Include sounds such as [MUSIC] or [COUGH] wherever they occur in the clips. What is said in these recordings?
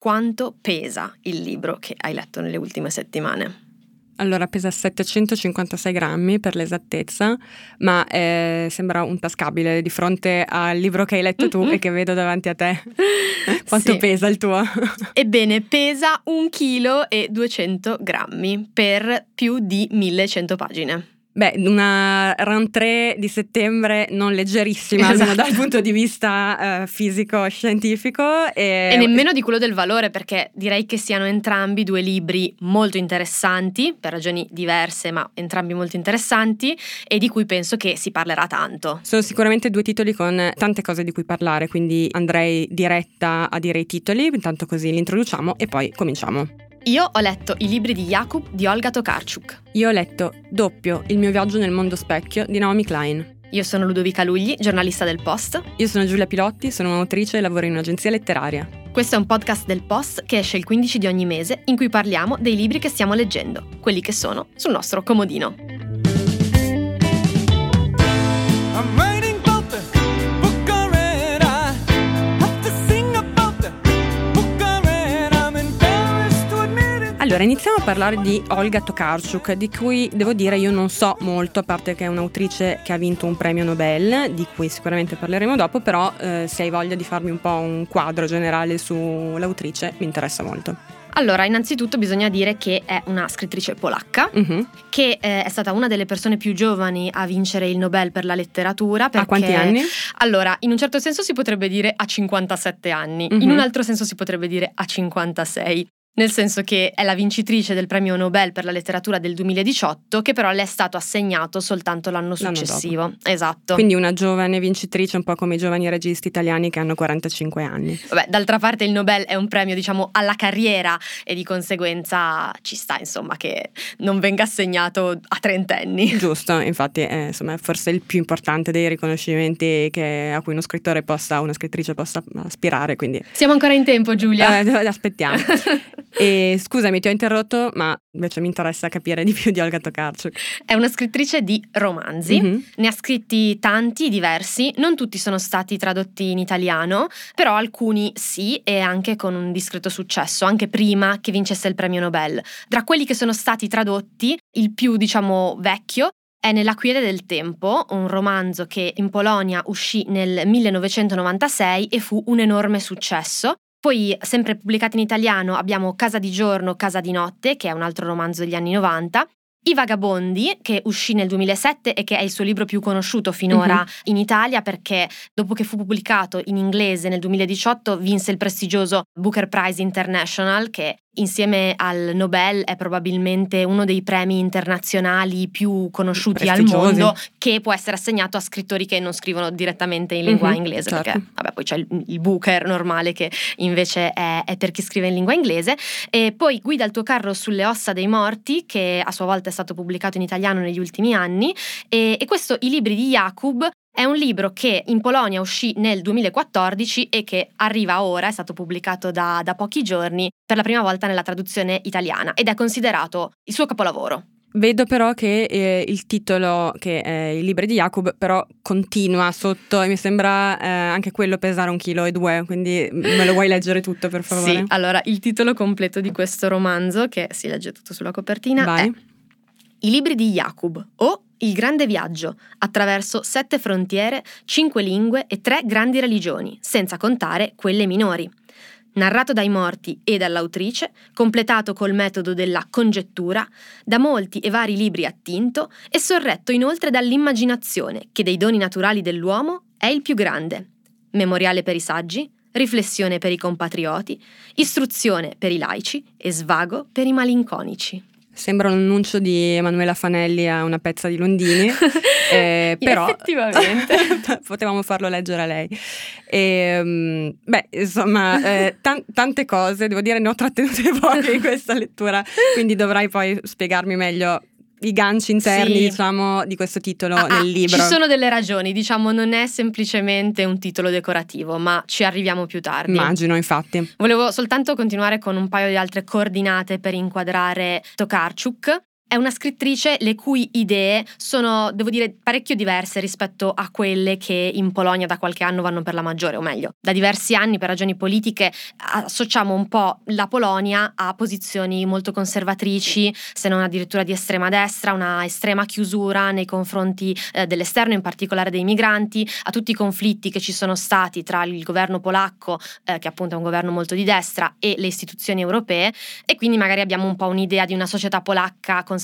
quanto pesa il libro che hai letto nelle ultime settimane? Allora pesa 756 grammi per l'esattezza, ma eh, sembra un tascabile di fronte al libro che hai letto tu mm-hmm. e che vedo davanti a te. [LAUGHS] Quanto sì. pesa il tuo? Ebbene, pesa 1 kg e 200 grammi per più di 1100 pagine. Beh, una rentrée di settembre non leggerissima esatto. dal punto di vista uh, fisico-scientifico. E... e nemmeno di quello del valore, perché direi che siano entrambi due libri molto interessanti, per ragioni diverse, ma entrambi molto interessanti, e di cui penso che si parlerà tanto. Sono sicuramente due titoli con tante cose di cui parlare, quindi andrei diretta a dire i titoli, intanto così li introduciamo e poi cominciamo. Io ho letto i libri di Jakub di Olga Tokarczuk. Io ho letto Doppio, il mio viaggio nel mondo specchio di Naomi Klein. Io sono Ludovica Lugli, giornalista del Post. Io sono Giulia Pilotti, sono un'autrice e lavoro in un'agenzia letteraria. Questo è un podcast del Post che esce il 15 di ogni mese in cui parliamo dei libri che stiamo leggendo, quelli che sono sul nostro comodino. Allora, iniziamo a parlare di Olga Tokarczuk, di cui devo dire io non so molto, a parte che è un'autrice che ha vinto un premio Nobel, di cui sicuramente parleremo dopo, però eh, se hai voglia di farmi un po' un quadro generale sull'autrice, mi interessa molto. Allora, innanzitutto bisogna dire che è una scrittrice polacca, uh-huh. che eh, è stata una delle persone più giovani a vincere il Nobel per la letteratura. Perché, a quanti anni? Allora, in un certo senso si potrebbe dire a 57 anni, uh-huh. in un altro senso si potrebbe dire a 56 nel senso che è la vincitrice del premio Nobel per la letteratura del 2018, che però le è stato assegnato soltanto l'anno successivo. L'anno esatto. Quindi una giovane vincitrice, un po' come i giovani registi italiani che hanno 45 anni. Vabbè, d'altra parte il Nobel è un premio, diciamo, alla carriera e di conseguenza ci sta, insomma, che non venga assegnato a trentenni. Giusto, infatti è insomma, forse il più importante dei riconoscimenti che, a cui uno scrittore possa, una scrittrice possa aspirare. Quindi... Siamo ancora in tempo, Giulia. Eh, [LAUGHS] aspettiamo. [LAUGHS] E scusami, ti ho interrotto, ma invece mi interessa capire di più di Olga Tokarczuk. È una scrittrice di romanzi, mm-hmm. ne ha scritti tanti, diversi, non tutti sono stati tradotti in italiano, però alcuni sì e anche con un discreto successo, anche prima che vincesse il premio Nobel. Tra quelli che sono stati tradotti, il più, diciamo, vecchio è Nella quiete del tempo, un romanzo che in Polonia uscì nel 1996 e fu un enorme successo. Poi, sempre pubblicato in italiano, abbiamo Casa di giorno, Casa di notte, che è un altro romanzo degli anni 90, i Vagabondi, che uscì nel 2007 e che è il suo libro più conosciuto finora uh-huh. in Italia perché dopo che fu pubblicato in inglese nel 2018 vinse il prestigioso Booker Prize International che insieme al Nobel è probabilmente uno dei premi internazionali più conosciuti al mondo che può essere assegnato a scrittori che non scrivono direttamente in lingua uh-huh, inglese certo. perché vabbè, poi c'è il, il, Booker normale che invece è, è, per chi scrive in lingua inglese. E poi Guida il tuo carro sulle ossa dei morti che a sua volta è stato pubblicato in italiano negli ultimi anni. E, e questo i libri di Jakub è un libro che in Polonia uscì nel 2014 e che arriva ora, è stato pubblicato da, da pochi giorni, per la prima volta nella traduzione italiana ed è considerato il suo capolavoro. Vedo però che eh, il titolo, che è il libro di Jacob, però continua sotto e mi sembra eh, anche quello pesare un chilo e due, quindi me lo vuoi leggere tutto per favore? Sì, allora il titolo completo di questo romanzo, che si legge tutto sulla copertina, Vai. è I libri di Jacob o il grande viaggio, attraverso sette frontiere, cinque lingue e tre grandi religioni, senza contare quelle minori. Narrato dai morti e dall'autrice, completato col metodo della congettura, da molti e vari libri a tinto e sorretto inoltre dall'immaginazione, che dei doni naturali dell'uomo è il più grande. Memoriale per i saggi, riflessione per i compatrioti, istruzione per i laici e svago per i malinconici. Sembra un annuncio di Emanuela Fanelli a una pezza di Londini, [LAUGHS] eh, però effettivamente. [LAUGHS] potevamo farlo leggere a lei. E, ehm, beh, insomma, eh, t- tante cose, devo dire, ne ho trattenute [LAUGHS] poche in questa lettura, quindi dovrai poi spiegarmi meglio i ganci interni, sì. diciamo, di questo titolo ah, nel libro. Ci sono delle ragioni, diciamo, non è semplicemente un titolo decorativo, ma ci arriviamo più tardi. Immagino, infatti. Volevo soltanto continuare con un paio di altre coordinate per inquadrare Tokarczuk. È una scrittrice le cui idee sono, devo dire, parecchio diverse rispetto a quelle che in Polonia da qualche anno vanno per la maggiore, o meglio, da diversi anni per ragioni politiche associamo un po' la Polonia a posizioni molto conservatrici, se non addirittura di estrema destra, una estrema chiusura nei confronti eh, dell'esterno, in particolare dei migranti, a tutti i conflitti che ci sono stati tra il governo polacco, eh, che appunto è un governo molto di destra, e le istituzioni europee, e quindi magari abbiamo un po' un'idea di una società polacca conservatrice,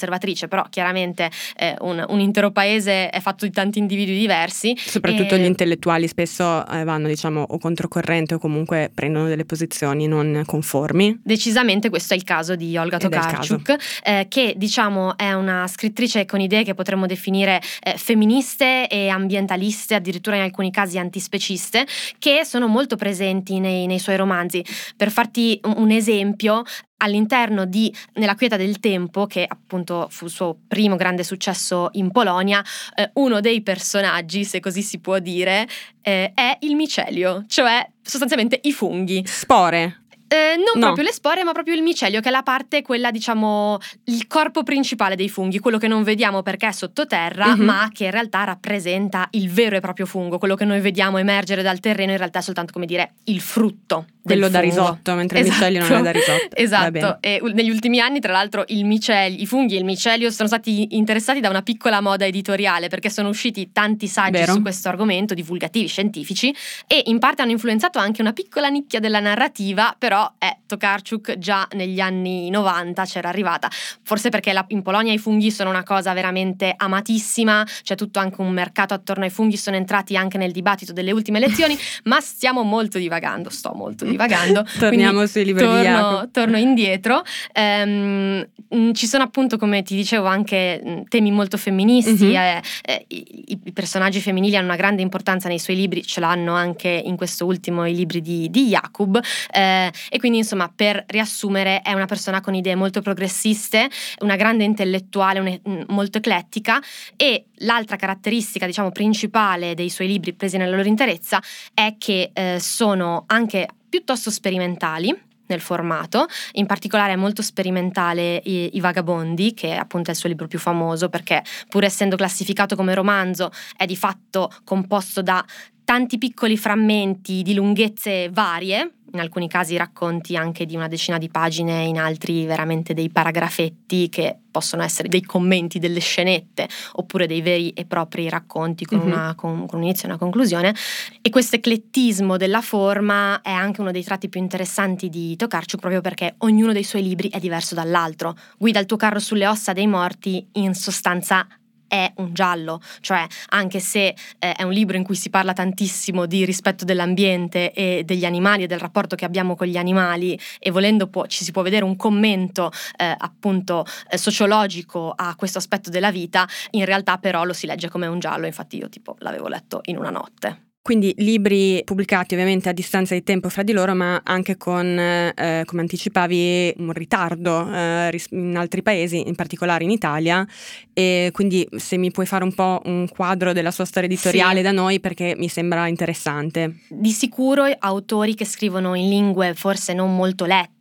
però chiaramente eh, un, un, intero paese è fatto di tanti individui diversi. Soprattutto e... gli intellettuali spesso eh, vanno diciamo o controcorrente o comunque prendono delle posizioni non conformi. Decisamente questo è il caso di Olga Tokarczuk, eh, che diciamo è una scrittrice con idee che potremmo definire eh, femministe e ambientaliste, addirittura in alcuni casi antispeciste, che sono molto presenti nei, nei suoi romanzi. Per farti un esempio, all'interno di Nella quieta del tempo, che appunto fu il suo primo grande successo in Polonia, eh, uno dei personaggi, se così si può dire, eh, è il micelio, cioè sostanzialmente i funghi. Spore. Eh, non no. proprio le spore, ma proprio il micelio, che è la parte, quella diciamo, il corpo principale dei funghi, quello che non vediamo perché è sottoterra, mm-hmm. ma che in realtà rappresenta il vero e proprio fungo, quello che noi vediamo emergere dal terreno, in realtà è soltanto come dire il frutto quello da risotto, mentre esatto. il micelio non è da risotto. Esatto, e negli ultimi anni tra l'altro micelio, i funghi e il micelio sono stati interessati da una piccola moda editoriale perché sono usciti tanti saggi Vero. su questo argomento, divulgativi, scientifici, e in parte hanno influenzato anche una piccola nicchia della narrativa, però è Tokarczuk già negli anni 90 c'era arrivata, forse perché la, in Polonia i funghi sono una cosa veramente amatissima, c'è tutto anche un mercato attorno ai funghi, sono entrati anche nel dibattito delle ultime elezioni, [LAUGHS] ma stiamo molto divagando, sto molto divagando divagando. [LAUGHS] Torniamo sui libri torno, di Jacob. Torno indietro. Um, ci sono appunto, come ti dicevo, anche mm, temi molto femministi. Mm-hmm. Eh, eh, i, i, personaggi femminili hanno una grande importanza nei suoi libri, ce l'hanno anche in questo ultimo i libri di, di Jacob. Eh, e quindi, insomma, per riassumere, è una persona con idee molto progressiste, una grande intellettuale, un, mm, molto eclettica. E l'altra caratteristica, diciamo, principale dei suoi libri presi nella loro interezza è che eh, sono anche piuttosto sperimentali nel formato, in particolare è molto sperimentale I, I, Vagabondi, che appunto è il suo libro più famoso perché pur essendo classificato come romanzo è di fatto composto da tanti piccoli frammenti di lunghezze varie, in alcuni casi racconti anche di una decina di pagine, in altri veramente dei paragrafetti che possono essere dei commenti, delle scenette, oppure dei veri e propri racconti con, mm-hmm. una, con, con un inizio e una conclusione. E questo eclettismo della forma è anche uno dei tratti più interessanti di Tokarczuk, proprio perché ognuno dei suoi libri è diverso dall'altro. Guida il tuo carro sulle ossa dei morti, in sostanza è un giallo, cioè anche se eh, è un libro in cui si parla tantissimo di rispetto dell'ambiente e degli animali e del rapporto che abbiamo con gli animali e volendo può, ci si può vedere un commento eh, appunto eh, sociologico a questo aspetto della vita, in realtà però lo si legge come un giallo, infatti io tipo l'avevo letto in una notte. Quindi libri pubblicati ovviamente a distanza di tempo fra di loro, ma anche con, eh, come anticipavi, un ritardo eh, in altri paesi, in particolare in Italia. E quindi se mi puoi fare un po' un quadro della sua storia editoriale sì. da noi, perché mi sembra interessante. Di sicuro autori che scrivono in lingue forse non molto lette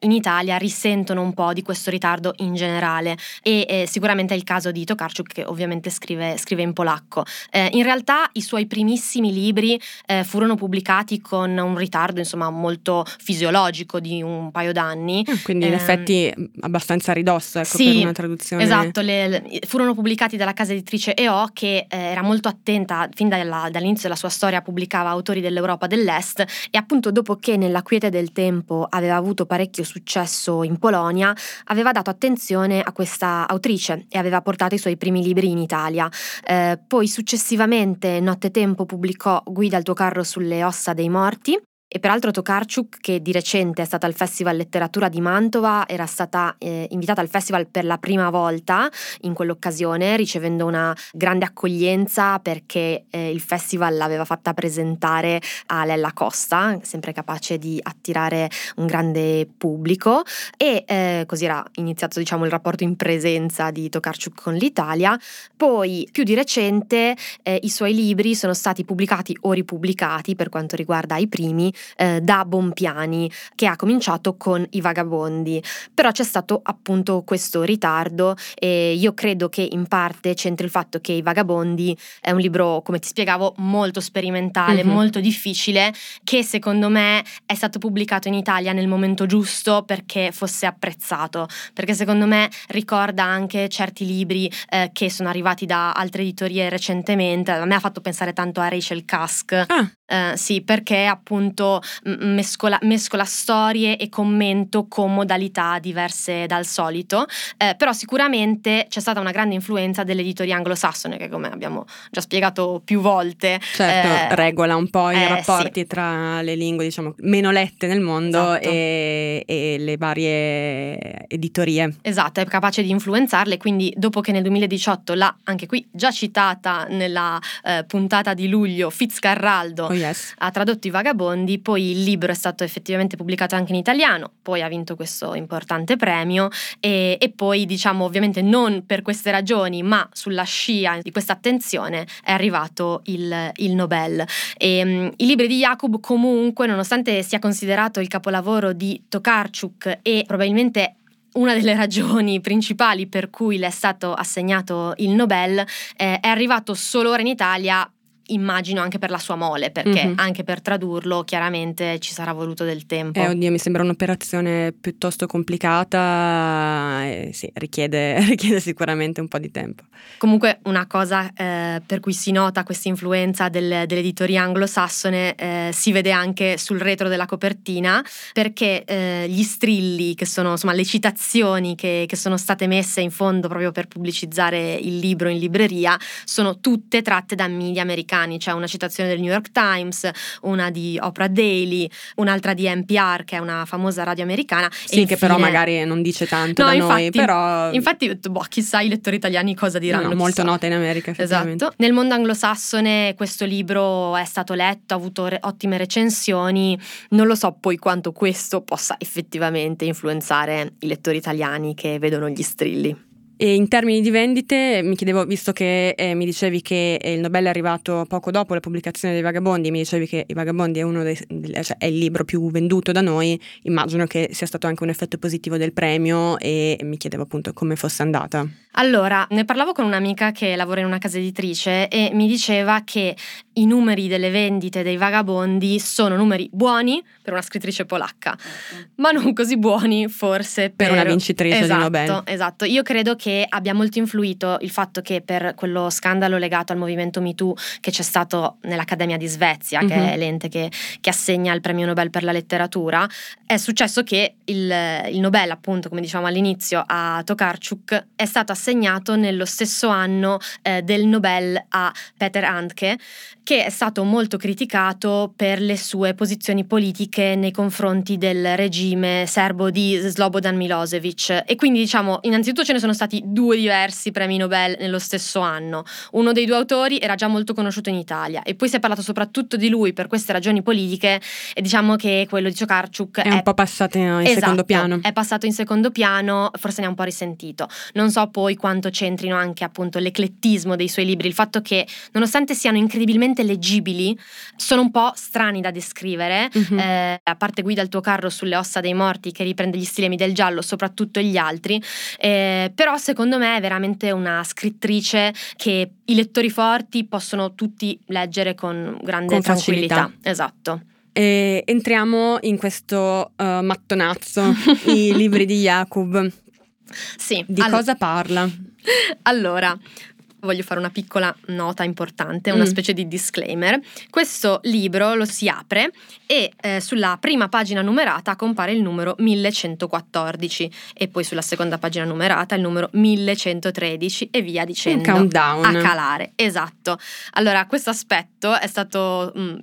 in Italia risentono un po' di questo ritardo in generale e eh, sicuramente è il caso di Tokarczuk che ovviamente scrive, scrive in polacco. Eh, in realtà i suoi primissimi libri eh, furono pubblicati con un ritardo insomma molto fisiologico di un paio d'anni. Ah, quindi in ehm, effetti abbastanza ridosso ecco, sì, per una traduzione. Esatto, le, le, furono pubblicati dalla casa editrice EO che eh, era molto attenta fin dalla, dall'inizio della sua storia pubblicava autori dell'Europa dell'Est e appunto dopo che nella quiete del tempo aveva avuto parecchio successo in Polonia, aveva dato attenzione a questa autrice e aveva portato i suoi primi libri in Italia. Eh, poi successivamente Nottetempo pubblicò Guida il tuo carro sulle ossa dei morti e peraltro Tokarczuk, che di recente è stata al Festival Letteratura di Mantova, era stata eh, invitata al festival per la prima volta in quell'occasione, ricevendo una grande accoglienza perché eh, il festival l'aveva fatta presentare a Lella Costa, sempre capace di attirare un grande pubblico e eh, così era iniziato diciamo, il rapporto in presenza di Tokarczuk con l'Italia. Poi più di recente eh, i suoi libri sono stati pubblicati o ripubblicati per quanto riguarda i primi eh, da Bompiani che ha cominciato con I Vagabondi, però c'è stato appunto questo ritardo e io credo che in parte c'entri il fatto che I Vagabondi è un libro, come ti spiegavo, molto sperimentale, mm-hmm. molto difficile, che secondo me è stato pubblicato in Italia nel momento giusto perché fosse apprezzato, perché secondo me ricorda anche certi libri eh, che sono arrivati da altre editorie recentemente, a me ha fatto pensare tanto a Rachel Cusk, ah. eh, sì, perché appunto mescola, mescola, storie e commento con modalità diverse dal solito, eh, però sicuramente c'è stata una grande influenza dell'editoria anglosassone che come abbiamo già spiegato più volte certo, eh, regola un po' i eh, rapporti sì. tra le lingue diciamo meno lette nel mondo esatto. e, e le varie editorie. Esatto, è capace di influenzarle, quindi dopo che nel 2018 l'ha anche qui già citata nella eh, puntata di luglio Fitzcarraldo oh yes. ha tradotto i vagabondi, poi il libro è stato effettivamente pubblicato anche in italiano, poi ha vinto questo importante premio e, e poi diciamo ovviamente non per queste ragioni ma sulla scia di questa attenzione è arrivato il, il Nobel. E, um, I libri di Jacob comunque nonostante sia considerato il capolavoro di Tokarczuk e probabilmente una delle ragioni principali per cui le è stato assegnato il Nobel eh, è arrivato solo ora in Italia immagino anche per la sua mole, perché mm-hmm. anche per tradurlo chiaramente ci sarà voluto del tempo. Eh, oddio, mi sembra un'operazione piuttosto complicata e sì, richiede, [LAUGHS] richiede sicuramente un po' di tempo. Comunque una cosa eh, per cui si nota questa influenza del, dell'editoria anglosassone eh, si vede anche sul retro della copertina, perché eh, gli strilli, che sono insomma le citazioni che, che sono state messe in fondo proprio per pubblicizzare il libro in libreria, sono tutte tratte da media americani americani, c'è una citazione del New York Times, una di Oprah Daily, un'altra di NPR che è una famosa radio americana. Sì, che però magari non dice tanto no, da infatti, noi, però... Infatti, boh, chissà i lettori italiani cosa diranno. No, molto nota in America, Esatto. Nel mondo anglosassone questo libro è stato letto, ha avuto re- ottime recensioni, non lo so poi quanto questo possa effettivamente influenzare i lettori italiani che vedono gli strilli. E in termini di vendite, mi chiedevo, visto che eh, mi dicevi che eh, il Nobel è arrivato poco dopo la pubblicazione dei Vagabondi, mi dicevi che i Vagabondi è, dei, cioè, è il libro più venduto da noi, immagino che sia stato anche un effetto positivo del premio e mi chiedevo appunto come fosse andata. Allora, ne parlavo con un'amica che lavora in una casa editrice e mi diceva che i numeri delle vendite dei vagabondi sono numeri buoni per una scrittrice polacca, certo. ma non così buoni forse per, per una vincitrice esatto, di Nobel. Esatto, io credo che abbia molto influito il fatto che per quello scandalo legato al movimento MeToo che c'è stato nell'Accademia di Svezia, mm-hmm. che è l'ente che, che, assegna il premio Nobel per la letteratura, è successo che il, il Nobel, appunto, come diciamo all'inizio, a Tokarczuk è stato assegnato assegnato nello stesso anno eh, del Nobel a Peter Handke, che è stato molto criticato per le sue posizioni politiche nei confronti del regime serbo di Slobodan Milosevic. E quindi diciamo, innanzitutto ce ne sono stati due diversi premi Nobel nello stesso anno. Uno dei due autori era già molto conosciuto in Italia e poi si è parlato soprattutto di lui per queste ragioni politiche e diciamo che quello di Ciocarciuk è, è un po' passato in, esatto, secondo piano. È passato in secondo piano, forse ne ha un po' risentito. Non so poi quanto c'entrino anche appunto l'eclettismo dei suoi libri, il fatto che nonostante siano incredibilmente leggibili, sono un po' strani da descrivere, mm-hmm. eh, a parte Guida il tuo carro sulle ossa dei morti che riprende gli stilemi del giallo, soprattutto gli altri, eh, però secondo me è veramente una scrittrice che i lettori forti possono tutti leggere con grande con tranquillità. Facilità. Esatto. E entriamo in questo uh, mattonazzo, [LAUGHS] i libri di Jacob. Sì. Di all- cosa parla? [LAUGHS] Allora, voglio fare una piccola nota importante, una mm. specie di disclaimer. Questo libro lo si apre e eh, sulla prima pagina numerata compare il numero 1114 e poi sulla seconda pagina numerata il numero 1113 e via dicendo. Un countdown. A calare, esatto. Allora, questo aspetto è stato mh, mm,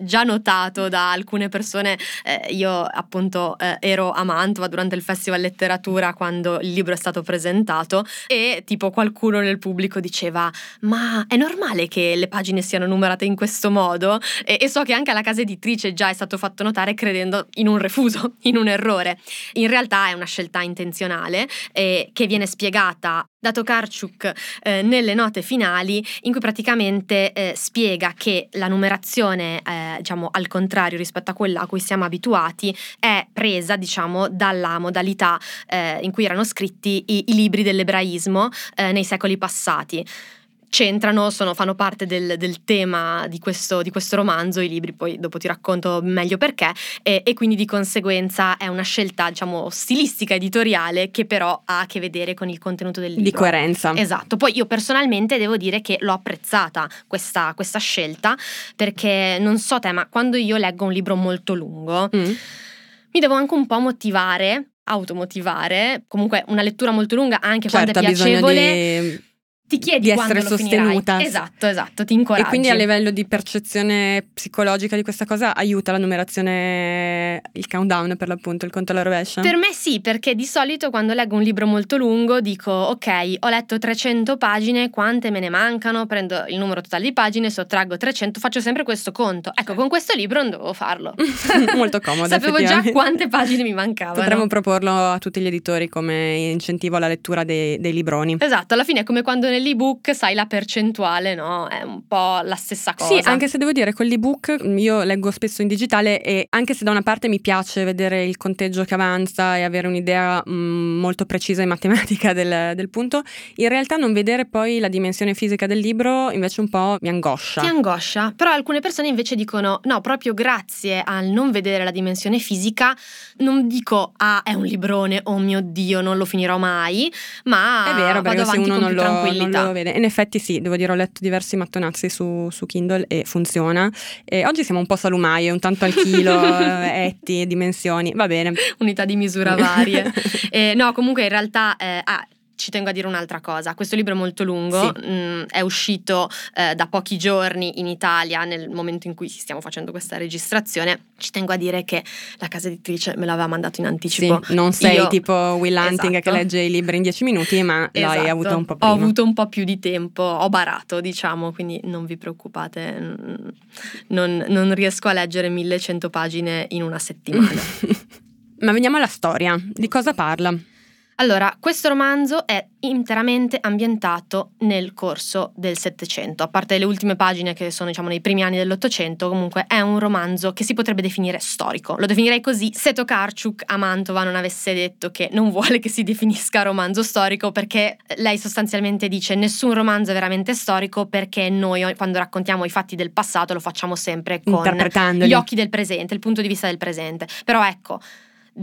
già notato da alcune persone. Eh, io appunto eh, ero a Mantova durante il Festival Letteratura quando il libro è stato presentato e tipo qualcuno nel pubblico diceva diceva ma è normale che le pagine siano numerate in questo modo e, e so che anche alla casa editrice già è stato fatto notare credendo in un refuso, [LAUGHS] in un errore. In realtà è una scelta intenzionale eh, che viene spiegata da Tokarczuk eh, nelle note finali in cui praticamente eh, spiega che la numerazione eh, diciamo al contrario rispetto a quella a cui siamo abituati è presa diciamo dalla modalità eh, in cui erano scritti i, i libri dell'ebraismo eh, nei secoli passati c'entrano, sono, fanno parte del, del tema di questo, di questo, romanzo, i libri poi dopo ti racconto meglio perché, e, e, quindi di conseguenza è una scelta diciamo stilistica editoriale che però ha a che vedere con il contenuto del libro. Di coerenza. Esatto, poi io personalmente devo dire che l'ho apprezzata questa, questa scelta perché non so te, ma quando io leggo un libro molto lungo mm. mi devo anche un po' motivare automotivare, comunque una lettura molto lunga anche certo, quando è certo, piacevole. Di ti chiedi di essere sostenuta. Esatto, esatto, ti incoraggi. E quindi a livello di percezione psicologica di questa cosa aiuta la numerazione, il countdown per l'appunto, il conto alla rovescia? Per me sì, perché di solito quando leggo un libro molto lungo dico ok, ho letto 300 pagine, quante me ne mancano? Prendo il numero totale di pagine, sottraggo 300, faccio sempre questo conto. Ecco, con questo libro non dovevo farlo. [LAUGHS] Molto comodo. Sapevo già quante pagine mi mancavano. Potremmo proporlo a tutti gli editori come incentivo alla lettura dei, dei libroni. Esatto, alla fine è come quando nell'ebook sai la percentuale, no? È un po' la stessa cosa. Sì, anche se devo dire, con l'ebook io leggo spesso in digitale e anche se da una parte mi piace vedere il conteggio che avanza e avere un'idea mh, mm, molto precisa e matematica del, del, punto, in realtà non vedere poi la dimensione fisica del libro invece un po' mi angoscia. Ti angoscia, però alcune persone invece dicono no, proprio grazie al non vedere la dimensione fisica non dico ah è un librone, oh mio Dio, non lo finirò mai, ma è vero, vado se uno non lo, non lo, vede. In effetti sì, devo dire, ho letto diversi mattonazzi su, su Kindle e funziona. E oggi siamo un po' salumaie, un tanto al chilo, [LAUGHS] eh, etti, dimensioni, va bene. Unità di misura varie. [LAUGHS] eh, no, comunque in realtà... Eh, ah, ci tengo a dire un'altra cosa, questo libro è molto lungo, sì. mh, mm, è uscito eh, da pochi giorni in Italia nel momento in cui stiamo facendo questa registrazione, ci tengo a dire che la casa editrice me l'aveva mandato in anticipo. Sì, non sei Io, tipo Will Hunting esatto. che legge i libri in dieci minuti, ma esatto. l'hai avuto un po' prima. Ho avuto un po' più di tempo, ho barato diciamo, quindi non vi preoccupate, non, non riesco a leggere 1100 pagine in una settimana. [LAUGHS] ma veniamo alla storia, di cosa parla? Allora, questo romanzo è interamente ambientato nel corso del Settecento, a parte le ultime pagine che sono diciamo nei primi anni dell'Ottocento, comunque è un romanzo che si potrebbe definire storico. Lo definirei così se Tokarczuk a Mantova non avesse detto che non vuole che si definisca romanzo storico perché lei sostanzialmente dice nessun romanzo è veramente storico perché noi quando raccontiamo i fatti del passato lo facciamo sempre con gli occhi del presente, il punto di vista del presente. Però ecco,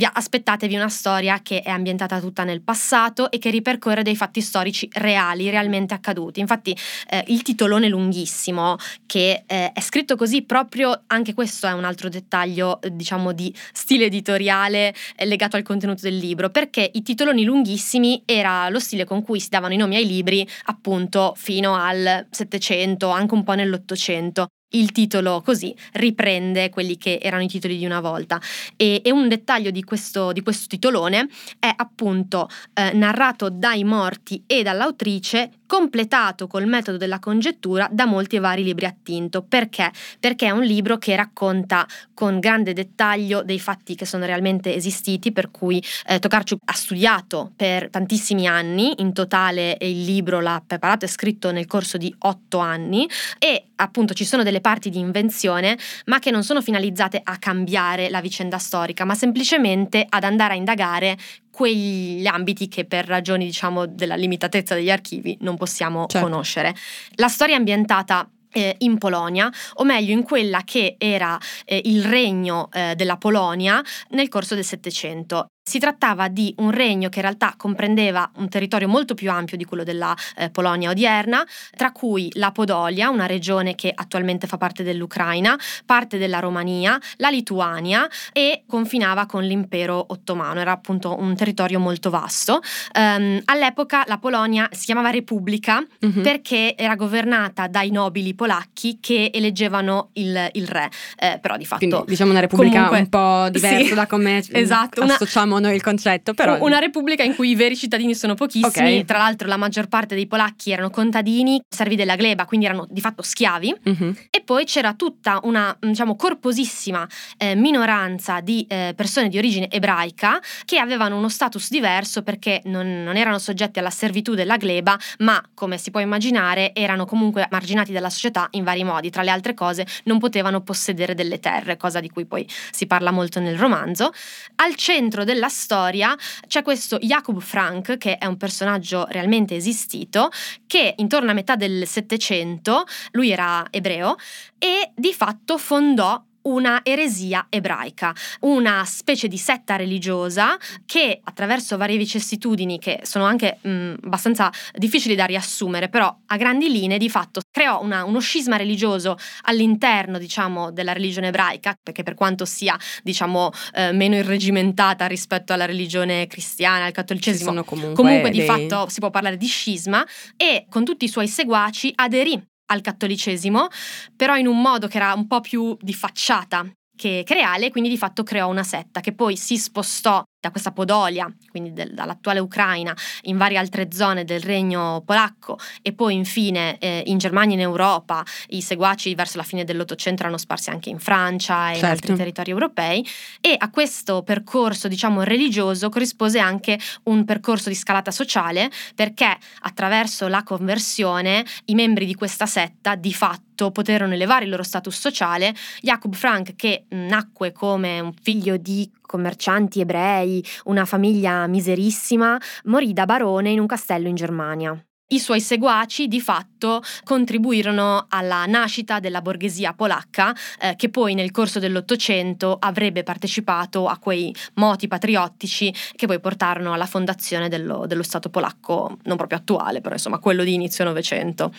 aspettatevi una storia che è ambientata tutta nel passato e che ripercorre dei fatti storici reali, realmente accaduti. Infatti eh, il titolone lunghissimo, che eh, è scritto così proprio, anche questo è un altro dettaglio, eh, diciamo, di stile editoriale eh, legato al contenuto del libro, perché i titoloni lunghissimi era lo stile con cui si davano i nomi ai libri appunto fino al Settecento, anche un po' nell'Ottocento il titolo così riprende quelli che erano i titoli di una volta. E, e un dettaglio di questo, di questo, titolone è appunto eh, narrato dai morti e dall'autrice completato col metodo della congettura da molti vari libri a tinto. Perché? Perché è un libro che racconta con grande dettaglio dei fatti che sono realmente esistiti, per cui eh, Tokarczuk ha studiato per tantissimi anni, in totale il libro l'ha preparato e scritto nel corso di otto anni e appunto ci sono delle parti di invenzione, ma che non sono finalizzate a cambiare la vicenda storica, ma semplicemente ad andare a indagare quegli ambiti che per ragioni diciamo della limitatezza degli archivi non possiamo certo. conoscere. La storia è ambientata eh, in Polonia, o meglio in quella che era eh, il regno eh, della Polonia nel corso del Settecento. Si trattava di un regno che in realtà comprendeva un territorio molto più ampio di quello della eh, Polonia odierna, tra cui la Podolia, una regione che attualmente fa parte dell'Ucraina, parte della Romania, la Lituania e confinava con l'impero ottomano, era appunto un territorio molto vasto. Um, all'epoca la Polonia si chiamava Repubblica uh-huh. perché era governata dai nobili polacchi che eleggevano il, il re, eh, però di fatto... Quindi diciamo una repubblica comunque, un po' diversa sì, da come [LAUGHS] esatto, associamo abbiamo noi il concetto, però... Una repubblica in cui i veri cittadini sono pochissimi, okay. tra l'altro la maggior parte dei polacchi erano contadini, servi della gleba, quindi erano di fatto schiavi, uh-huh. e poi c'era tutta una, diciamo, corposissima eh, minoranza di eh, persone di origine ebraica che avevano uno status diverso perché non, non erano soggetti alla servitù della gleba, ma come si può immaginare erano comunque marginati dalla società in vari modi, tra le altre cose non potevano possedere delle terre, cosa di cui poi si parla molto nel romanzo. Al centro della storia c'è questo Jacob Frank, che è un personaggio realmente esistito, che intorno a metà del Settecento, lui era ebreo, e di fatto fondò una eresia ebraica, una specie di setta religiosa che attraverso varie vicissitudini che sono anche mh, abbastanza difficili da riassumere, però a grandi linee di fatto creò una, uno scisma religioso all'interno, diciamo, della religione ebraica, perché per quanto sia, diciamo, eh, meno irregimentata rispetto alla religione cristiana, al cattolicesimo, comunque, comunque di fatto si può parlare di scisma e con tutti i suoi seguaci aderì al cattolicesimo, però in un modo che era un po' più di facciata che, che reale, quindi di fatto creò una setta che poi si spostò da questa Podolia, quindi del, dall'attuale Ucraina, in varie altre zone del regno polacco e poi infine eh, in Germania e in Europa i seguaci verso la fine dell'Ottocento erano sparsi anche in Francia e certo. in altri certo. territori europei e a questo percorso diciamo religioso corrispose anche un percorso di scalata sociale perché attraverso la conversione i membri di questa setta di fatto poterono elevare il loro status sociale. Jacob Frank, che nacque come un figlio di commercianti ebrei, una famiglia miserissima, morì da barone in un castello in Germania. I suoi seguaci di fatto contribuirono alla nascita della borghesia polacca eh, che poi nel corso dell'Ottocento avrebbe partecipato a quei moti patriottici che poi portarono alla fondazione dello, dello Stato polacco, non proprio attuale, però insomma quello di inizio Novecento.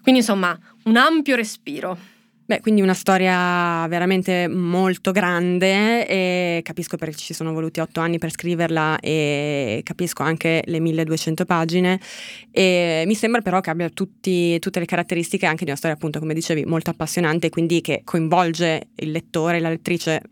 Quindi insomma un ampio respiro. Beh, quindi una storia veramente molto grande e capisco perché ci sono voluti otto anni per scriverla e capisco anche le 1200 pagine e mi sembra però che abbia tutti, tutte le caratteristiche anche di una storia appunto come dicevi molto appassionante quindi che coinvolge il lettore, la lettrice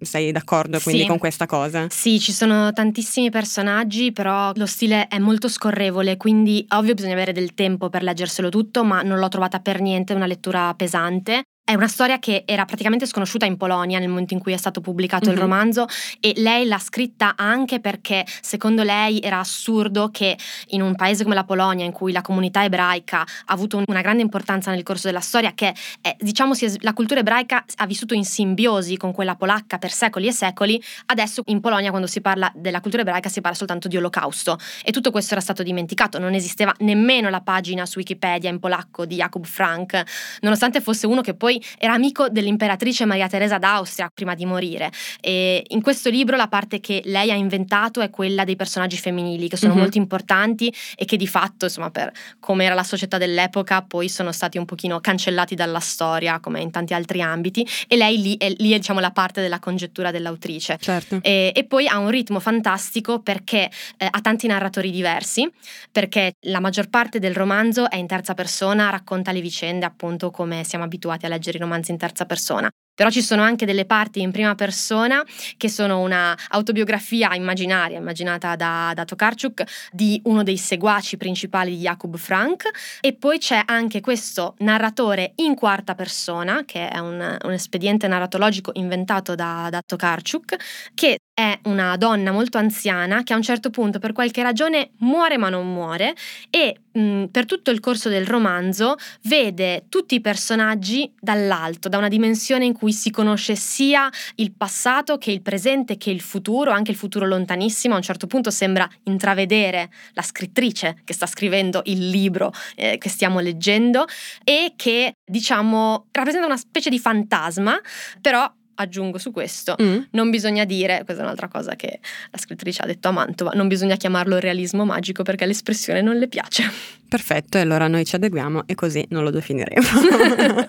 sei d'accordo quindi sì. con questa cosa? Sì, ci sono tantissimi personaggi, però lo stile è molto scorrevole, quindi ovvio bisogna avere del tempo per leggerselo tutto, ma non l'ho trovata per niente una lettura pesante. È una storia che era praticamente sconosciuta in Polonia nel momento in cui è stato pubblicato mm-hmm. il mhm. romanzo e lei l'ha scritta anche perché secondo lei era assurdo che in un paese come la Polonia in cui la comunità ebraica ha avuto una grande importanza nel corso della storia che è, diciamo la cultura ebraica ha vissuto in simbiosi con quella polacca per secoli e secoli, adesso in Polonia quando si parla della cultura ebraica si parla soltanto di olocausto e tutto questo era stato dimenticato, non esisteva nemmeno la pagina su Wikipedia in polacco di Jakub Frank, nonostante fosse uno che poi poi era amico dell'imperatrice Maria Teresa d'Austria prima di morire. E in questo libro la parte che lei ha inventato è quella dei personaggi femminili, che sono mm-hmm. molto importanti e che di fatto, insomma, per come era la società dell'epoca, poi sono stati un pochino cancellati dalla storia, come in tanti altri ambiti. E lei lì è, lì è diciamo, la parte della congettura dell'autrice. Certo. E, e, poi ha un ritmo fantastico perché eh, ha tanti narratori diversi, perché la maggior parte del romanzo è in terza persona, racconta le vicende appunto come siamo abituati a leggere leggere i romanzi in terza persona. Però ci sono anche delle parti in prima persona che sono una autobiografia immaginaria, immaginata da, da Tokarczuk, di uno dei seguaci principali di Jakub Frank. E poi c'è anche questo narratore in quarta persona, che è un, un espediente narratologico inventato da, da Tokarczuk, che è una donna molto anziana che a un certo punto per qualche ragione muore ma non muore e mh, per tutto il corso del romanzo vede tutti i personaggi dall'alto, da una dimensione in cui si conosce sia il passato che il presente che il futuro, anche il futuro lontanissimo. A un certo punto sembra intravedere la scrittrice che sta scrivendo il libro eh, che stiamo leggendo e che diciamo rappresenta una specie di fantasma, però aggiungo su questo, mm. non bisogna dire, questa è un'altra cosa che la scrittrice ha detto a Mantova, non bisogna chiamarlo realismo magico perché l'espressione non le piace. Perfetto, e allora noi ci adeguiamo e così non lo definiremo. [LAUGHS]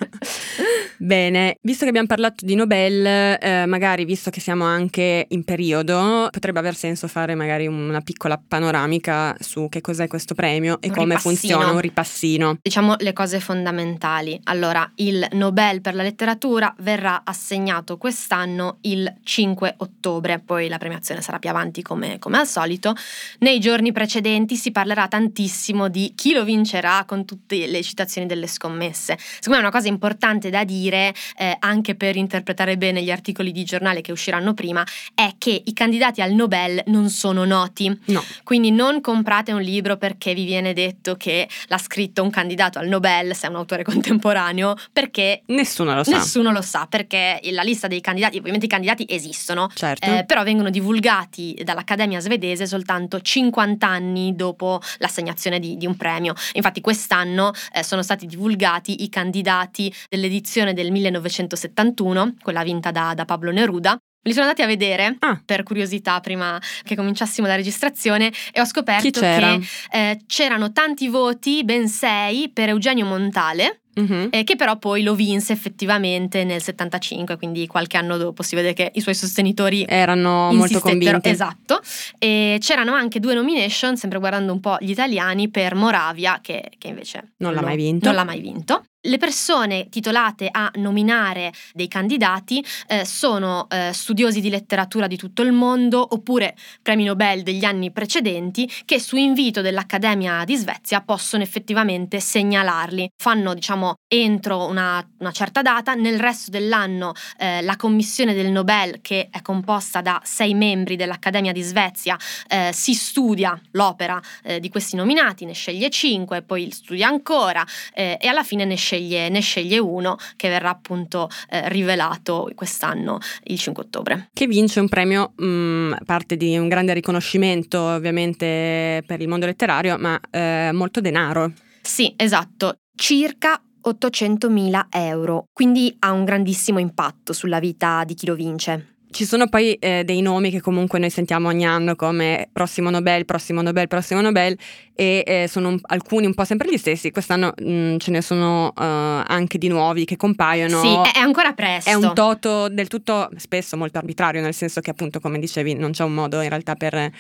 Bene, visto che abbiamo parlato di Nobel, eh, magari visto che siamo anche in periodo, potrebbe aver senso fare magari una piccola panoramica su che cos'è questo premio e un come ripassino. funziona, un ripassino. Diciamo le cose fondamentali. Allora, il Nobel per la letteratura verrà assegnato quest'anno il 5 ottobre, poi la premiazione sarà più avanti come, come al solito. Nei giorni precedenti si parlerà tantissimo di chi lo vincerà con tutte le citazioni delle scommesse. Secondo me è una cosa importante da dire, eh, anche per interpretare bene gli articoli di giornale che usciranno prima, è che i candidati al Nobel non sono noti. No, Quindi non comprate un libro perché vi viene detto che l'ha scritto un candidato al Nobel, se è un autore [LAUGHS] contemporaneo, perché nessuno lo sa. nessuno lo sa, perché la lista dei candidati, ovviamente i candidati esistono, certo. eh, però vengono divulgati dall'Accademia svedese soltanto 50 anni dopo l'assegnazione di, di un premio. Infatti quest'anno eh, sono stati divulgati i candidati dell'edizione del 1971, quella vinta da, da Pablo Neruda. Li sono andati a vedere Ah. per curiosità prima che cominciassimo la registrazione e ho scoperto che eh, c'erano tanti voti, ben sei, per Eugenio Montale, Mhm. eh, che però poi lo vinse effettivamente nel 75, quindi qualche anno dopo si vede che i suoi sostenitori Erano molto convinti. esatto. E c'erano anche due nomination, sempre guardando un po' gli italiani, per Moravia, che, che invece Non l'ha mai vinto. Non l'ha mai vinto. Le persone titolate a nominare dei candidati eh, sono eh, studiosi di letteratura di tutto il mondo oppure premi Nobel degli anni precedenti che su invito dell'Accademia di Svezia possono effettivamente segnalarli. Fanno, diciamo, entro una, una certa data, nel resto dell'anno eh, la commissione del Nobel, che è composta da sei membri dell'Accademia di Svezia, eh, si studia l'opera eh, di questi nominati, ne sceglie cinque, poi studia ancora eh, e alla fine ne sceglie, ne sceglie uno che verrà appunto eh, rivelato quest'anno il 5 ottobre. Che vince un premio, mh, parte di un grande riconoscimento ovviamente per il mondo letterario, ma eh, molto denaro. Sì, esatto, circa 800.000 euro, quindi ha un grandissimo impatto sulla vita di chi lo vince. Ci sono poi eh, dei nomi che comunque noi sentiamo ogni anno come prossimo Nobel, prossimo Nobel, prossimo Nobel e eh, sono un- alcuni un po' sempre gli stessi. Quest'anno mh, ce ne sono eh, anche di nuovi che compaiono. Sì, è, è ancora presto. È un toto del tutto spesso molto arbitrario, nel senso che appunto, come dicevi, non c'è un modo in realtà per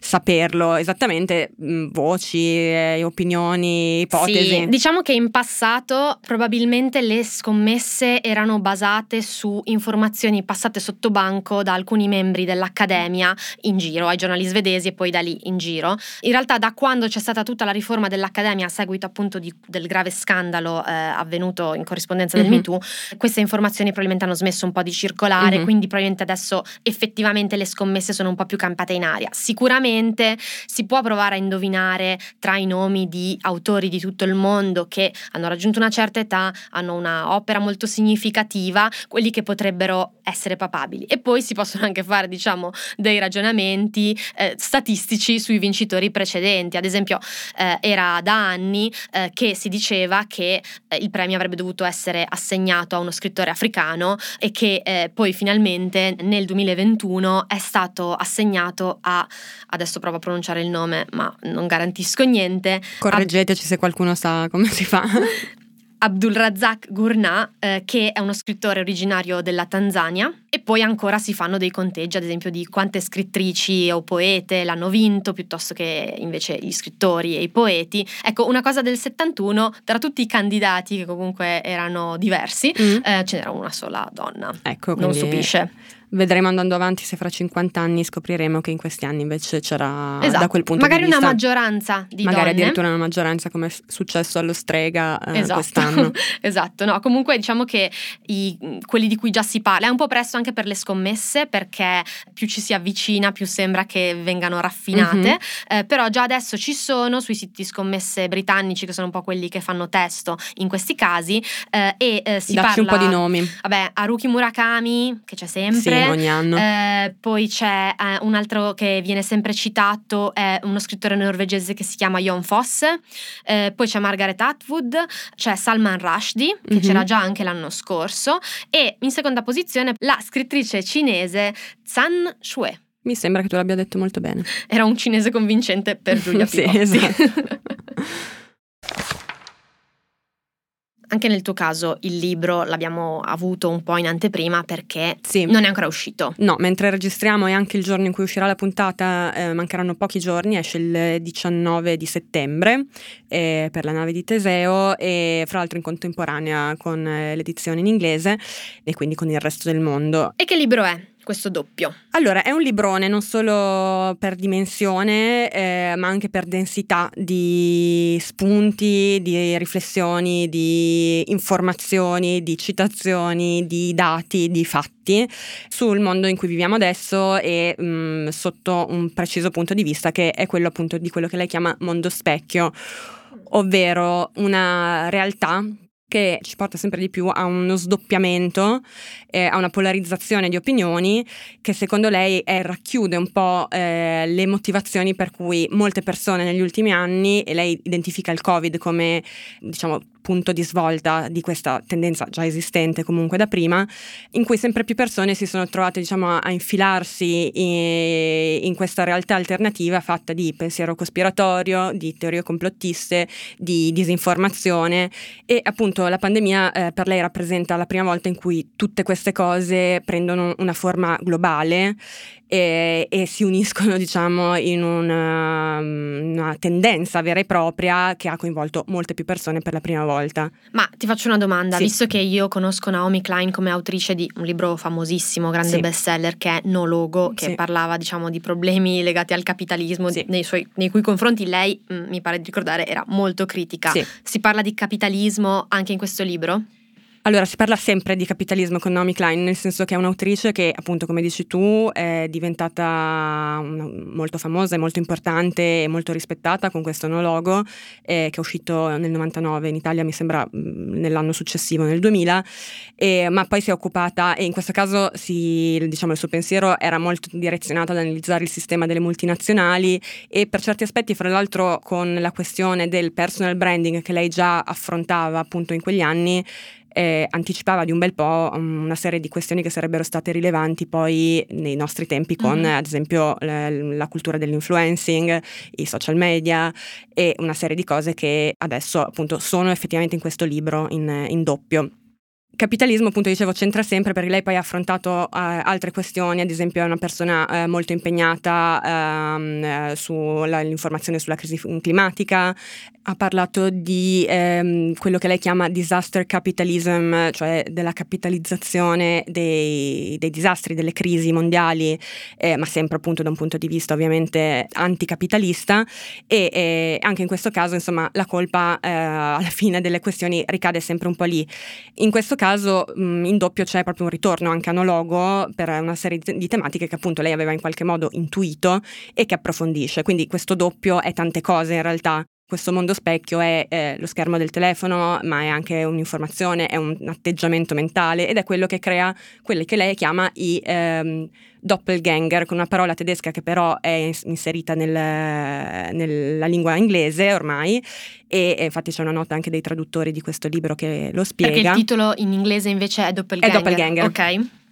saperlo esattamente, mh, voci, eh, opinioni, ipotesi. Sì, diciamo che in passato probabilmente le scommesse erano basate su informazioni passate sotto banco da alcuni membri dell'Accademia in giro, ai giornali svedesi e poi da lì in giro. In realtà da quando c'è stata tutta la riforma dell'Accademia a seguito appunto di- del grave scandalo eh, avvenuto in corrispondenza del Mhm. MeToo, queste informazioni probabilmente hanno smesso un po' di circolare, Mhm. quindi probabilmente adesso effettivamente le scommesse sono un po' più campate in aria. Sicuramente si può provare a indovinare tra i nomi di autori di tutto il mondo che hanno raggiunto una certa età, hanno una opera molto significativa, quelli che potrebbero essere papabili. E poi si possono anche fare, diciamo, dei ragionamenti eh, statistici sui vincitori precedenti. Ad esempio, eh, era da anni eh, che si diceva che eh, il premio avrebbe dovuto essere assegnato a uno scrittore africano e che eh, poi finalmente nel 2021 è stato assegnato a, adesso provo a pronunciare il nome ma non garantisco niente, Correggeteci se qualcuno sa come si fa. [LAUGHS] Abdulrazak Gurnah, eh, che è uno scrittore originario della Tanzania, e poi ancora si fanno dei conteggi, ad esempio, di quante scrittrici o poete l'hanno vinto, piuttosto che invece gli scrittori e i poeti. Ecco, una cosa del 71, tra tutti i candidati, che comunque erano diversi, Mm. eh, ce n'era una sola donna. Ecco, Non stupisce. Vedremo andando avanti se fra 50 anni scopriremo che in questi anni invece c'era esatto. da quel punto Magari di vista una maggioranza di magari donne. addirittura una maggioranza come è successo allo strega eh, Esatto. quest'anno. [LAUGHS] esatto, no, comunque diciamo che i- quelli di cui già si parla è un po' presto anche per le scommesse perché più ci si avvicina più sembra che vengano raffinate, Mhm. eh, però già adesso ci sono sui siti scommesse britannici che sono un po' quelli che fanno testo in questi casi eh, e eh, si Dacci un parla... po' di nomi. Vabbè, Haruki Murakami, che c'è Sì, sempre. Ogni anno. Eh, poi c'è eh, un altro che viene sempre citato, è uno scrittore norvegese che si chiama Jon Fosse, Eh, poi c'è Margaret Atwood, c'è Salman Rushdie, che Mhm. c'era già anche l'anno scorso, e in seconda posizione la scrittrice cinese Zhan Shue. Mi sembra che tu l'abbia detto molto bene. Era un cinese convincente per Giulia [LAUGHS] Sì, Picotti. esatto. [LAUGHS] anche nel tuo caso il libro l'abbiamo avuto un po' in anteprima perché sì. non è ancora uscito. No, mentre registriamo e anche il giorno in cui uscirà la puntata eh, mancheranno pochi giorni, esce il 19 di settembre eh, per la nave di Teseo e fra l'altro in contemporanea con eh, l'edizione in inglese e quindi con il resto del mondo. E che libro è? Questo doppio? Allora, è un librone non solo per dimensione, eh, ma anche per densità di spunti, di riflessioni, di informazioni, di citazioni, di dati, di fatti sul mondo in cui viviamo adesso e mh, mm, sotto un preciso punto di vista che è quello appunto di quello che lei chiama mondo specchio ovvero una realtà che ci porta sempre di più a uno sdoppiamento, eh, a una polarizzazione di opinioni che secondo lei eh, racchiude un po' eh, le motivazioni per cui molte persone negli ultimi anni, e lei identifica il Covid come diciamo punto di svolta di questa tendenza già esistente comunque da prima, in cui sempre più persone si sono trovate diciamo, a infilarsi in, in questa realtà alternativa fatta di pensiero cospiratorio, di teorie complottiste, di disinformazione. E appunto la pandemia eh, per lei rappresenta la prima volta in cui tutte queste cose prendono una forma globale e, e si uniscono diciamo in una, una tendenza vera e propria che ha coinvolto molte più persone per la prima volta. Ma ti faccio una domanda, sì. visto che io conosco Naomi Klein come autrice di un libro famosissimo, grande sì. bestseller che è No Logo, che sì. parlava diciamo di problemi legati al capitalismo nei, suoi, nei, cui confronti lei, mm, mi pare di ricordare, era molto critica. Si parla di capitalismo anche in questo libro? Allora, si parla sempre di capitalismo con Naomi Klein, nel senso che è un'autrice che, appunto, come dici tu, è diventata molto famosa e molto importante e molto rispettata con questo nologo, eh, che è uscito nel 99 in Italia, mi sembra nell'anno successivo, nel 2000, eh, ma poi si è occupata, e in questo caso si, diciamo, il suo pensiero era molto direzionato ad analizzare il sistema delle multinazionali e per certi aspetti, fra l'altro, con la questione del personal branding che lei già affrontava appunto in quegli anni, eh, anticipava di un bel po' una serie di questioni che sarebbero state rilevanti poi nei nostri tempi con mm-hmm. ad esempio la, la, cultura dell'influencing, i social media e una serie di cose che adesso appunto sono effettivamente in questo libro in, in doppio capitalismo, appunto, dicevo, c'entra sempre perché lei poi ha affrontato eh, altre questioni, ad esempio è una persona eh, molto impegnata ehm, eh, sull'informazione sulla crisi climatica, ha parlato di ehm, quello che lei chiama disaster capitalism, cioè della capitalizzazione dei, dei disastri, delle crisi mondiali, eh, ma sempre appunto da un punto di vista ovviamente anticapitalista. E, e anche in questo caso insomma la colpa eh, alla fine delle questioni ricade sempre un po' lì. In questo caso mh, in doppio c'è proprio un ritorno anche analogo per una serie di tematiche che appunto lei aveva in qualche modo intuito e che approfondisce, quindi questo doppio è tante cose in realtà questo mondo specchio è eh, lo schermo del telefono, ma è anche un'informazione, è un atteggiamento mentale ed è quello che crea quelli che lei chiama i ehm, doppelganger, con una parola tedesca che però è inserita nel, nella lingua inglese ormai e, e, infatti c'è una nota anche dei traduttori di questo libro che lo spiega. Perché il titolo in inglese invece è doppelganger. È doppelganger. Ok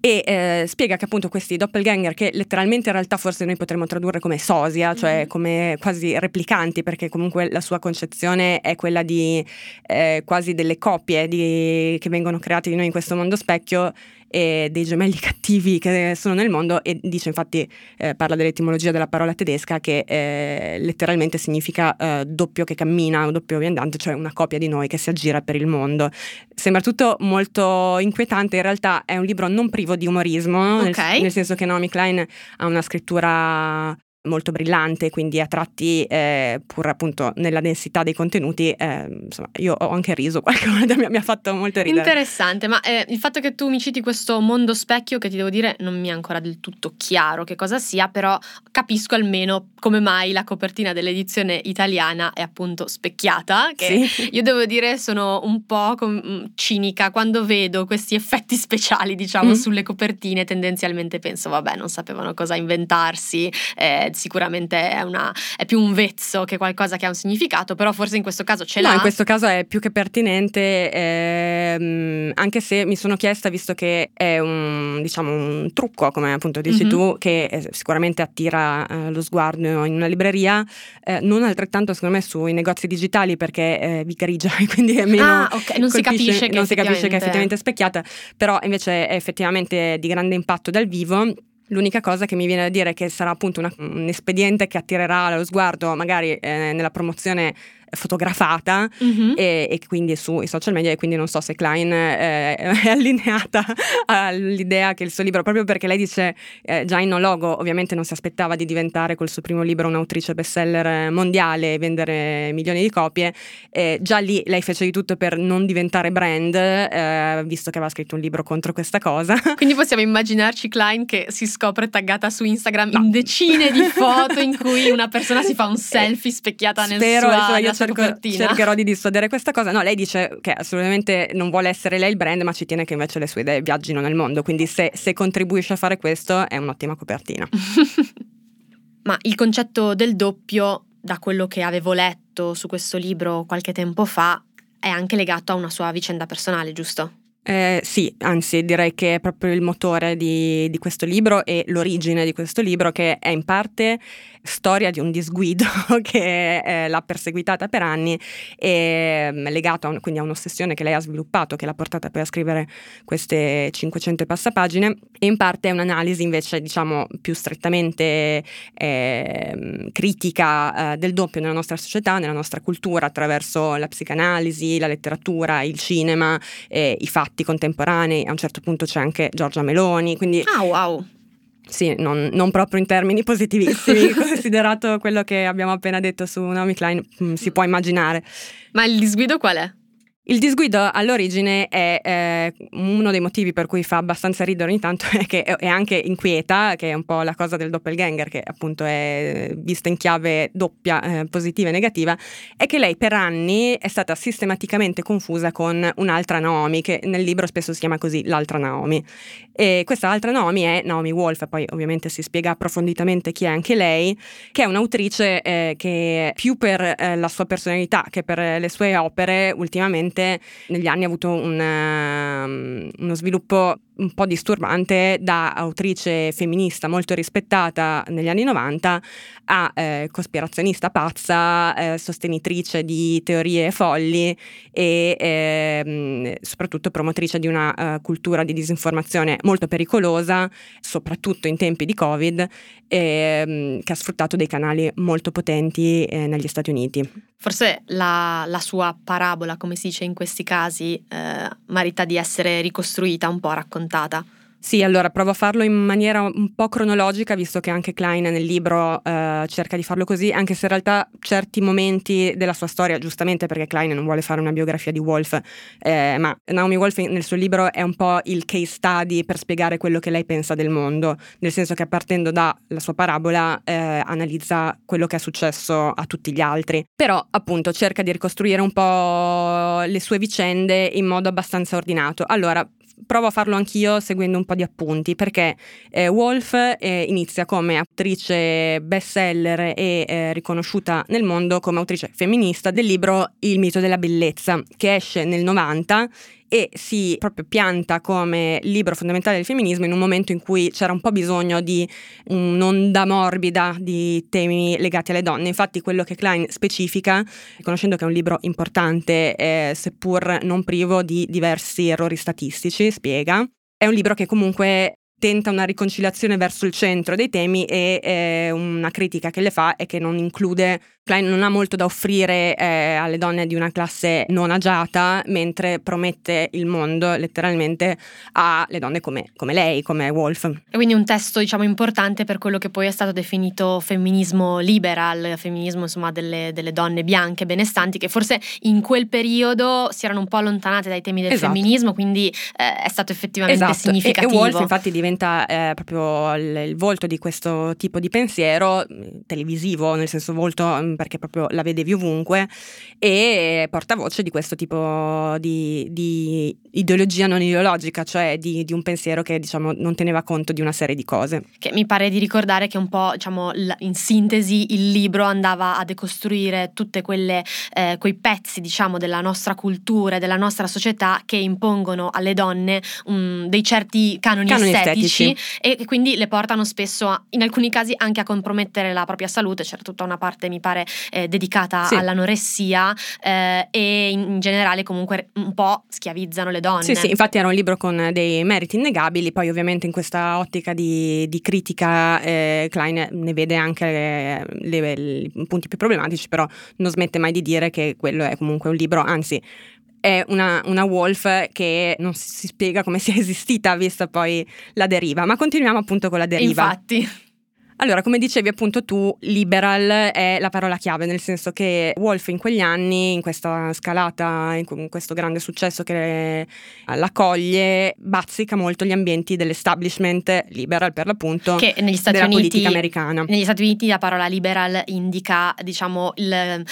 e eh, spiega che appunto questi doppelganger che letteralmente in realtà forse noi potremmo tradurre come sosia, cioè mm-hmm. come quasi replicanti perché comunque la sua concezione è quella di eh, quasi delle copie di, che vengono create di noi in questo mondo specchio e dei gemelli [LAUGHS] cattivi che sono nel mondo e dice infatti eh, parla dell'etimologia della parola tedesca che eh, letteralmente significa eh, doppio che cammina o doppio viandante, cioè una copia di noi che si aggira per il mondo. Sembra tutto molto inquietante, in realtà è un libro non privo di umorismo, okay. nel, nel senso che Naomi Klein ha una scrittura molto brillante, quindi a tratti, eh, pur appunto nella densità dei contenuti, eh, insomma, io ho anche riso [LAUGHS] qualche volta, mi, mi ha fatto molto ridere. Interessante, ma eh, il fatto che tu mi citi questo mondo specchio, che ti devo dire non mi è ancora del tutto chiaro che cosa sia, però capisco almeno come mai la copertina dell'edizione italiana è appunto specchiata, che sì. io devo dire sono un po' com- mm, cinica quando vedo questi effetti speciali, diciamo, mm. sulle copertine, tendenzialmente penso, vabbè, non sapevano cosa inventarsi, eh, che sicuramente è, una, è, più un vezzo che qualcosa che ha un significato, però forse in questo caso ce l'ha. No, in questo caso è più che pertinente, ehm, anche se mi sono chiesta, visto che è un, diciamo, un trucco, come appunto dici mm-hmm. tu, che eh, sicuramente attira eh, lo sguardo in una libreria, eh, non altrettanto secondo me sui negozi digitali perché eh, vi grigia [LAUGHS] e quindi è meno... Ah, ok, non si capisce non si capisce che è effettivamente specchiata, però invece è effettivamente di grande impatto dal vivo L'unica cosa che mi viene da dire è che sarà appunto una, un espediente che attirerà lo sguardo magari eh, nella promozione fotografata mm-hmm. e, e, quindi sui social media e quindi non so se Klein eh, [LAUGHS] è allineata all'idea che il suo libro, proprio perché lei dice eh, già in logo ovviamente non si aspettava di diventare col suo primo libro un'autrice bestseller mondiale e vendere milioni di copie, eh, già lì lei fece di tutto per non diventare brand, eh, visto che aveva scritto un libro contro questa cosa. [LAUGHS] Quindi possiamo immaginarci Klein che si scopre taggata su Instagram no. in decine di foto in [LAUGHS] cui una persona si fa un selfie specchiata nel Spero, insomma, io cerco, cercherò di dissuadere questa cosa. No, lei dice che assolutamente non vuole essere lei il brand, ma ci tiene che invece le sue idee viaggino nel mondo. Quindi se, se contribuisce a fare questo è un'ottima copertina. [LAUGHS] ma il concetto del doppio, da quello che avevo letto su questo libro qualche tempo fa, è anche legato a una sua vicenda personale, giusto? Eh, sì, anzi direi che è proprio il motore di, di, questo libro e l'origine di questo libro che è in parte storia di un disguido [LAUGHS] che eh, l'ha perseguitata per anni e mm, legato a un, quindi a un'ossessione che lei ha sviluppato che l'ha portata poi a scrivere queste 500 passapagine e in parte è un'analisi invece diciamo più strettamente eh, critica eh, del doppio nella nostra società, nella nostra cultura attraverso la psicanalisi, la letteratura, il cinema, i fatti fatti contemporanei, a un certo punto c'è anche Giorgia Meloni, quindi... Ah wow! Sì, non, non proprio in termini positivissimi, [LAUGHS] considerato quello che abbiamo appena detto su Naomi Klein, mm, si può immaginare. Ma il disguido qual è? Il disguido all'origine è eh, uno dei motivi per cui fa abbastanza ridere ogni tanto [LAUGHS] è che è anche inquieta, che è un po' la cosa del doppelganger, che appunto è vista in chiave doppia, eh, positiva e negativa, è che lei per anni è stata sistematicamente confusa con un'altra Naomi, che nel libro spesso si chiama così l'altra Naomi. E questa altra Naomi è Naomi Wolf, poi ovviamente si spiega approfonditamente chi è anche lei, che è un'autrice eh, che più per eh, la sua personalità che per le sue opere ultimamente negli anni ha avuto un, um, uno sviluppo un po' disturbante da autrice femminista molto rispettata negli anni 90 a eh, cospirazionista pazza, eh, sostenitrice di teorie folli e eh, soprattutto promotrice di una uh, cultura di disinformazione molto pericolosa, soprattutto in tempi di Covid, ehm, che ha sfruttato dei canali molto potenti eh, negli Stati Uniti. Forse la, la, sua parabola, come si dice in questi casi, eh, merita di essere ricostruita un po' raccontata raccontata. Sì, allora provo a farlo in maniera un po' cronologica, visto che anche Klein nel libro eh, cerca di farlo così, anche se in realtà certi momenti della sua storia, giustamente perché Klein non vuole fare una biografia di Wolf, eh, ma Naomi Wolf nel suo libro è un po' il case study per spiegare quello che lei pensa del mondo, nel senso che partendo dalla sua parabola eh, analizza quello che è successo a tutti gli altri, però appunto cerca di ricostruire un po' le sue vicende in modo abbastanza ordinato. Allora, provo a farlo anch'io seguendo un po' di appunti, perché eh, Wolf eh, inizia come attrice bestseller e eh, riconosciuta nel mondo come autrice femminista del libro Il mito della bellezza, che esce nel 90 e si proprio pianta come libro fondamentale del femminismo in un momento in cui c'era un po' bisogno di un'onda morbida di temi legati alle donne. Infatti quello che Klein specifica, riconoscendo che è un libro importante, eh, seppur non privo di diversi errori statistici, spiega, è un libro che comunque tenta una riconciliazione verso il centro dei temi e eh, una critica che le fa è che non include Klein non ha molto da offrire eh, alle donne di una classe non agiata, mentre promette il mondo letteralmente alle donne come, come lei, come Wolf. E quindi un testo, diciamo, importante per quello che poi è stato definito femminismo liberal, femminismo insomma delle, delle donne bianche benestanti, che forse in quel periodo si erano un po' allontanate dai temi del esatto. femminismo, quindi eh, è stato effettivamente esatto. significativo. E, e Wolf infatti diventa diventa eh, proprio il, il, volto di questo tipo di pensiero, televisivo, nel senso volto mm, perché proprio la vedevi ovunque, e portavoce di questo tipo di, di ideologia non ideologica, cioè di, di, un pensiero che diciamo non teneva conto di una serie di cose. Che mi pare di ricordare che un po', diciamo, in sintesi il libro andava a decostruire tutti eh, quei pezzi, diciamo, della nostra cultura e della nostra società che impongono alle donne um, dei certi canoni, canoni estetici, estetici, e quindi le portano spesso, a, in alcuni casi, anche a compromettere la propria salute. C'era tutta una parte, mi pare, eh, dedicata sì. all'anoressia eh, e in, in generale comunque un po' schiavizzano le donne. Sì, sì, infatti era un libro con dei meriti innegabili, poi ovviamente in questa ottica di, di critica eh, Klein ne vede anche le, le, i punti più problematici, però non smette mai di dire che quello è comunque un libro, anzi è una, una, Wolf che non si spiega come [LAUGHS] sia esistita vista poi la deriva, ma continuiamo appunto con la deriva. Infatti. Allora, come dicevi appunto tu, liberal è la parola chiave, nel senso che Wolf in quegli anni, in questa scalata, in questo grande successo che la coglie, bazzica molto gli ambienti dell'establishment liberal per l'appunto che negli Stati della Uniti, politica americana. Negli Stati Uniti la parola liberal indica, diciamo, il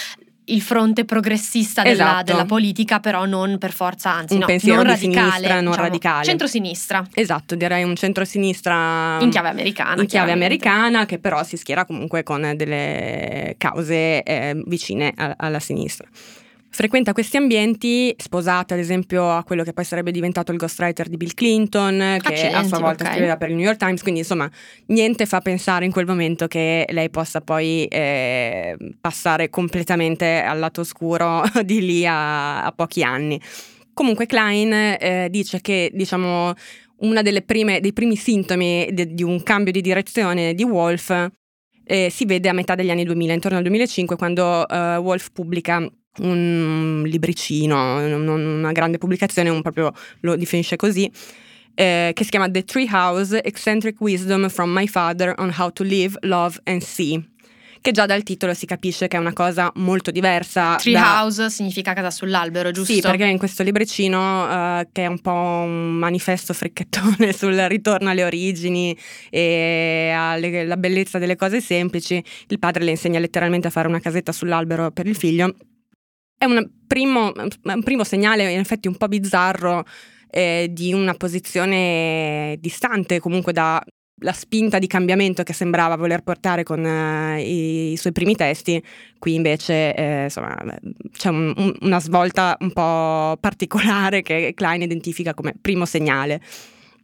il fronte progressista della, esatto. della, politica, però non per forza, anzi, un no, pensiero non di radicale, sinistra, non diciamo, radicale. Centrosinistra. Esatto, direi un centrosinistra in chiave americana. In chiave americana, che però si schiera comunque con delle cause eh, vicine a, alla sinistra. Frequenta questi ambienti, sposata ad esempio a quello che poi sarebbe diventato il ghostwriter di Bill Clinton, che Accidenti, a sua volta okay. scriveva per il New York Times, quindi insomma niente fa pensare in quel momento che lei possa poi eh, passare completamente al lato oscuro [LAUGHS] di lì a, a pochi anni. Comunque Klein eh, dice che diciamo uno dei primi sintomi di, di un cambio di direzione di Wolf eh, si vede a metà degli anni 2000, intorno al 2005, quando uh, Wolf pubblica un libricino, una grande pubblicazione, un proprio lo definisce così, eh, che si chiama The Treehouse Eccentric Wisdom from My Father on How to Live, Love and See che già dal titolo si capisce che è una cosa molto diversa. Treehouse da... significa casa sull'albero, giusto? Sì, perché in questo libricino, uh, che è un po' un manifesto fricchettone [LAUGHS] sul ritorno alle origini e alla bellezza delle cose semplici, il padre le insegna letteralmente a fare una casetta sull'albero per il figlio è un primo, un primo segnale, in effetti un po' bizzarro, eh, di una posizione distante comunque dalla spinta di cambiamento che sembrava voler portare con uh, i, i, suoi primi testi, qui invece eh, insomma, c'è un, un, una svolta un po' particolare che Klein identifica come primo segnale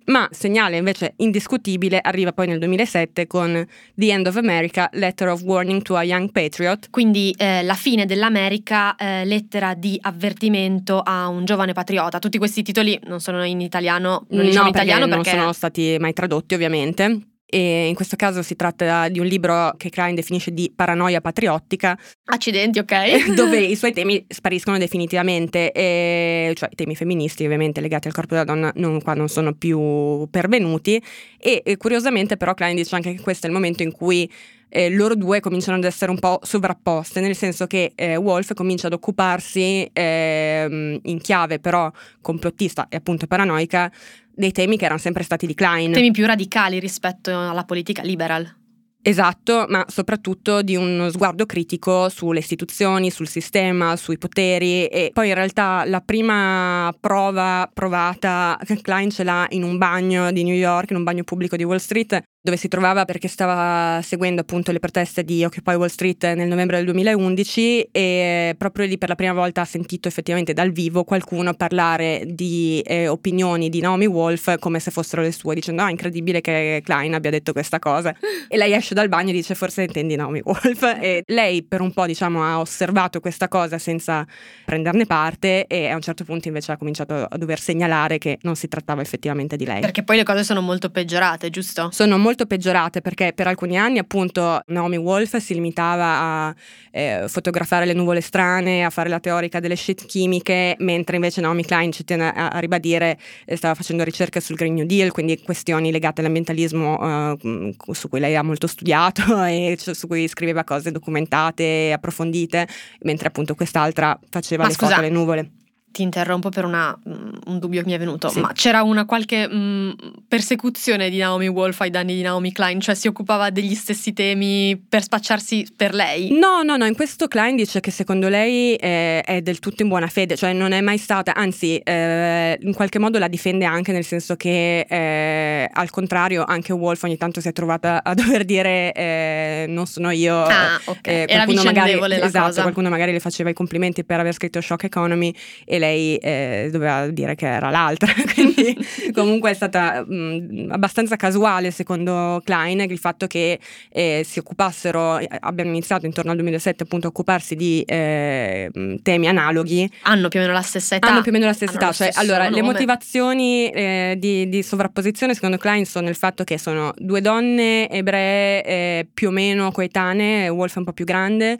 ma segnale invece indiscutibile arriva poi nel 2007 con The End of America, Letter of Warning to a Young Patriot. Quindi eh, la fine dell'America, eh, lettera di avvertimento a un giovane patriota. Tutti questi titoli non sono in italiano, non diciamo no, in italiano perché, perché non sono stati mai tradotti ovviamente e in questo caso si tratta di un libro che Klein definisce di paranoia patriottica. Accidenti, ok. [LAUGHS] dove [LAUGHS] i suoi temi spariscono definitivamente, e, cioè i temi femministi ovviamente legati al corpo della donna non, qua non sono più pervenuti e, e curiosamente però Klein dice anche che questo è il momento in cui eh, loro due cominciano ad essere un po' sovrapposte, nel senso che eh, Wolf comincia ad occuparsi eh, in chiave però complottista e appunto paranoica dei temi che erano sempre stati di Klein. Temi più radicali rispetto alla politica liberal. Esatto, ma soprattutto di uno sguardo critico sulle istituzioni, sul sistema, sui poteri e poi in realtà la prima prova provata Klein ce l'ha in un bagno di New York, in un bagno pubblico di Wall Street, dove si trovava perché stava seguendo appunto le proteste di Occupy Wall Street nel novembre del 2011 e proprio lì per la prima volta ha sentito effettivamente dal vivo qualcuno parlare di eh, opinioni di Naomi Wolf come se fossero le sue, dicendo ah incredibile che Klein abbia detto questa cosa [LAUGHS] e lei esce dal bagno e dice forse intendi Naomi Wolf e lei per un po' diciamo ha osservato questa cosa senza prenderne parte e a un certo punto invece ha cominciato a dover segnalare che non si trattava effettivamente di lei. Perché poi le cose sono molto peggiorate, giusto? Sono molto molto peggiorate perché per alcuni anni appunto Naomi Wolf si limitava a eh, fotografare le nuvole strane, a fare la teorica delle shit chimiche, mentre invece Naomi Klein ci tiene a, a ribadire eh, stava facendo ricerche sul Green New Deal, quindi questioni legate all'ambientalismo eh, su cui lei ha molto studiato [LAUGHS] e su cui scriveva cose documentate, approfondite, mentre appunto quest'altra faceva Ma le scusa, foto alle nuvole ti interrompo per una, mm, un dubbio che mi è venuto, Sì. ma c'era una qualche mm, persecuzione di Naomi Wolf ai danni di Naomi Klein, cioè si occupava degli stessi temi per spacciarsi per lei? No, no, no, in questo Klein dice che secondo lei eh, è del tutto in buona fede, cioè non è mai stata, anzi eh, in qualche modo la difende anche nel senso che eh, al contrario anche Wolf ogni tanto si è trovata a [LAUGHS] dover dire eh, non sono io. Ah, eh, Era qualcuno magari, esatto, qualcuno magari le faceva i complimenti per aver scritto Shock Economy e lei eh, doveva dire che era l'altra, [LAUGHS] quindi [LAUGHS] comunque è stata mh, abbastanza casuale secondo Klein il fatto che eh, si occupassero, eh, abbiano iniziato intorno al 2007 appunto a occuparsi di eh, mh, temi analoghi, Hanno più o meno la stessa età. hanno più o meno la stessa età, cioè allora le nome. motivazioni eh, di, di sovrapposizione secondo Klein sono nel fatto che sono due donne ebree eh, più o meno coetanee, Wolf è un po' più grande,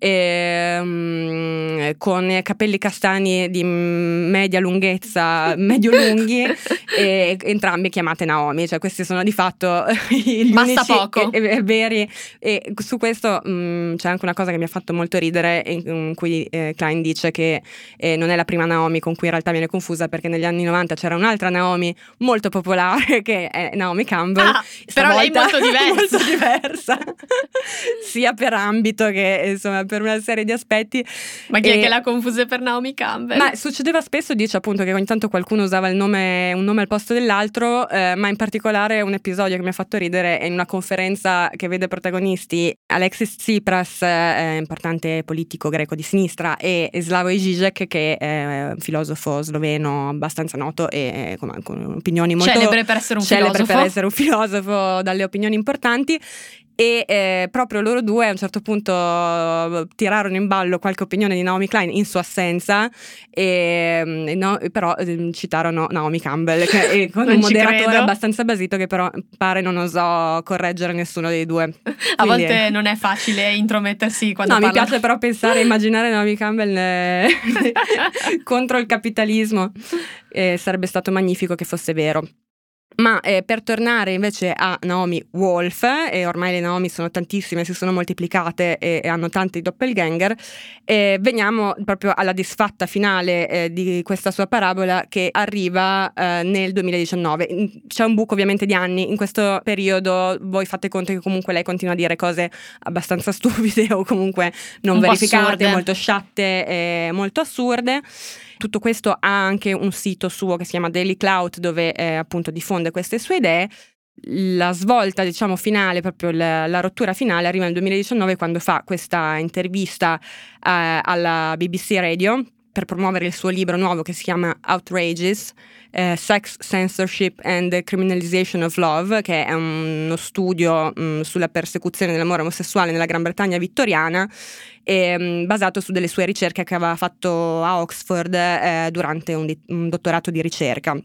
ehm, con capelli castani di media lunghezza, medio lunghi, e entrambe chiamate Naomi, cioè questi sono di fatto [LAUGHS] gli Basta unici poco. e- e- veri. E su questo mh, c'è anche una cosa che mi ha fatto molto ridere, in, in cui eh, Klein dice che eh, non è la prima Naomi con cui in realtà viene confusa, perché negli anni 90 c'era un'altra Naomi molto popolare [LAUGHS] che è Naomi Campbell. Ah, però lei stavolta molto [LAUGHS] diversa. molto diversa, sia per ambito che insomma per una serie di aspetti. Ma chi è E- che l'ha confuse per Naomi Campbell? Ma succedeva spesso, dice appunto che ogni tanto qualcuno usava il nome, un nome al posto dell'altro, eh, ma in particolare un episodio che mi ha fatto ridere è in una conferenza che vede protagonisti Alexis Tsipras, eh, importante politico greco di sinistra, e Slavoj Žižek, che è un filosofo sloveno abbastanza noto e con, con opinioni molto Celebre per essere un celebre filosofo. per essere un filosofo dalle opinioni importanti e eh, proprio loro due a un certo punto eh, tirarono in ballo qualche opinione di Naomi Klein in sua assenza e, mm, no- però eh, citarono Naomi Campbell che, [LAUGHS] con un moderatore credo. abbastanza basito che però pare non osò correggere nessuno dei due [LAUGHS] A Quindi- volte non è facile intromettersi [LAUGHS] quando No, mi parla. piace però pensare, immaginare Naomi Campbell eh, contro il capitalismo. Eh, sarebbe stato magnifico che fosse vero. Ma eh, per tornare invece a Naomi Wolf, e ormai le Naomi sono tantissime, si sono moltiplicate e, e hanno tanti doppelganger, eh, veniamo proprio alla disfatta finale eh, di questa sua parabola che arriva eh, nel 2019. In- C'è un buco ovviamente di anni, in questo periodo voi fate conto che comunque lei continua a dire cose abbastanza [LAUGHS] stupide o comunque non Un verificate, molto sciatte e molto assurde. Tutto questo ha anche un sito suo che si chiama Daily Cloud dove eh, appunto diffonde queste sue idee. La svolta, diciamo, finale, proprio la, la rottura finale arriva nel 2019 quando fa questa intervista eh, alla BBC Radio per promuovere il suo libro nuovo che si chiama Outrageous, eh, Sex, Censorship and the Criminalization of Love, che è uno studio mh, sulla persecuzione dell'amore omosessuale nella Gran Bretagna vittoriana, e, mh, basato su delle sue ricerche che aveva fatto a Oxford eh, durante un, di- un dottorato di ricerca.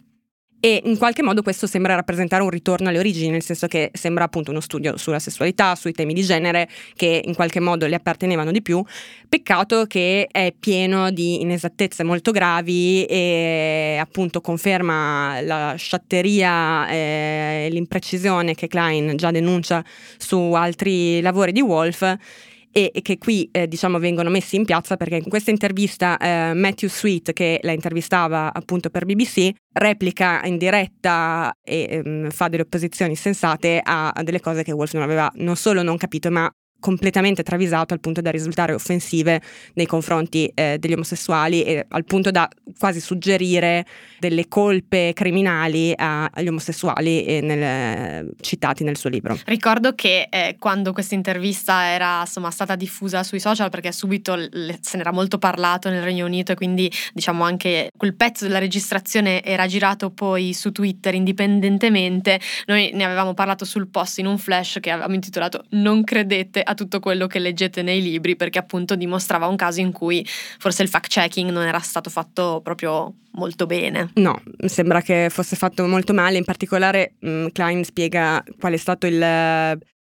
E in qualche modo questo sembra rappresentare un ritorno alle origini, nel senso che sembra appunto uno studio sulla sessualità, sui temi di genere che in qualche modo le appartenevano di più. Peccato che è pieno di inesattezze molto gravi e appunto conferma la sciatteria e l'imprecisione che Klein già denuncia su altri lavori di Wolf e che qui eh, diciamo vengono messi in piazza perché in questa intervista eh, Matthew Sweet che la intervistava appunto per BBC replica in diretta e ehm, fa delle opposizioni sensate a, a delle cose che Wolf non aveva non solo non capito ma completamente travisato al punto da risultare offensive nei confronti eh, degli omosessuali e al punto da quasi suggerire delle colpe criminali a- agli omosessuali eh, nel- citati nel suo libro. Ricordo che eh, quando questa intervista era insomma, stata diffusa sui social, perché subito le- se n'era molto parlato nel Regno Unito e quindi diciamo anche quel pezzo della registrazione era girato poi su Twitter indipendentemente, noi ne avevamo parlato sul post in un flash che avevamo intitolato Non credete a tutto quello che leggete nei libri, perché appunto dimostrava un caso in cui forse il fact checking non era stato fatto proprio molto bene. No, sembra che fosse fatto molto male, in particolare mh, Klein spiega qual è stato il,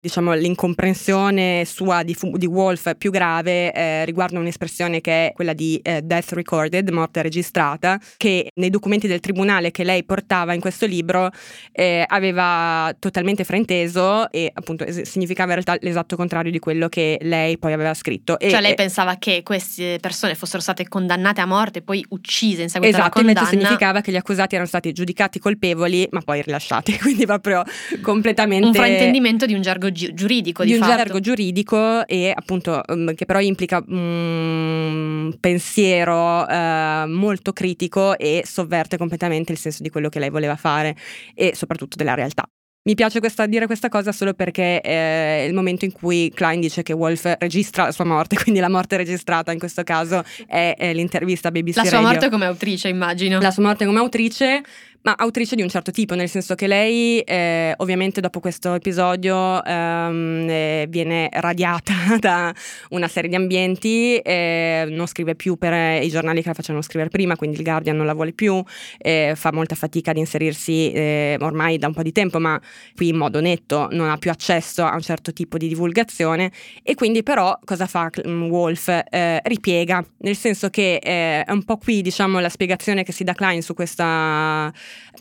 diciamo, l'incomprensione sua di, di Wolf più grave eh, riguarda un'espressione che è quella di eh, death recorded, morte registrata, che nei documenti del tribunale che lei portava in questo libro eh, aveva totalmente frainteso e appunto es- significava in realtà l'esatto contrario di quello che lei poi aveva scritto. E, cioè lei pensava che queste persone fossero state condannate a morte e poi uccise in seguito esatto, alla condanna. Esatto, invece significava che gli accusati erano stati giudicati colpevoli ma poi rilasciati, [LAUGHS] quindi proprio completamente... Un fraintendimento di un gergo gi- giuridico, di, di un fatto. gergo giuridico e appunto um, che però implica un um, pensiero uh, molto critico e sovverte completamente il senso di quello che lei voleva fare e soprattutto della realtà. Mi piace questa, dire questa cosa solo perché è il momento in cui Klein dice che Wolf registra la sua morte, [LAUGHS] quindi la morte registrata in questo caso è, è l'intervista a BBC La sua Radio. morte come autrice, immagino. La sua morte come autrice ma autrice di un certo tipo, nel senso che lei eh, ovviamente dopo questo episodio ehm, eh, viene radiata [LAUGHS] da una serie di ambienti, eh, non scrive più per i giornali che la facevano scrivere prima, quindi il Guardian non la vuole più, eh, fa molta fatica ad inserirsi eh, ormai da un po' di tempo, ma qui in modo netto non ha più accesso a un certo tipo di divulgazione e quindi però cosa fa mm, Wolf? Eh, ripiega, nel senso che è un po' qui diciamo la spiegazione che si dà Klein su questa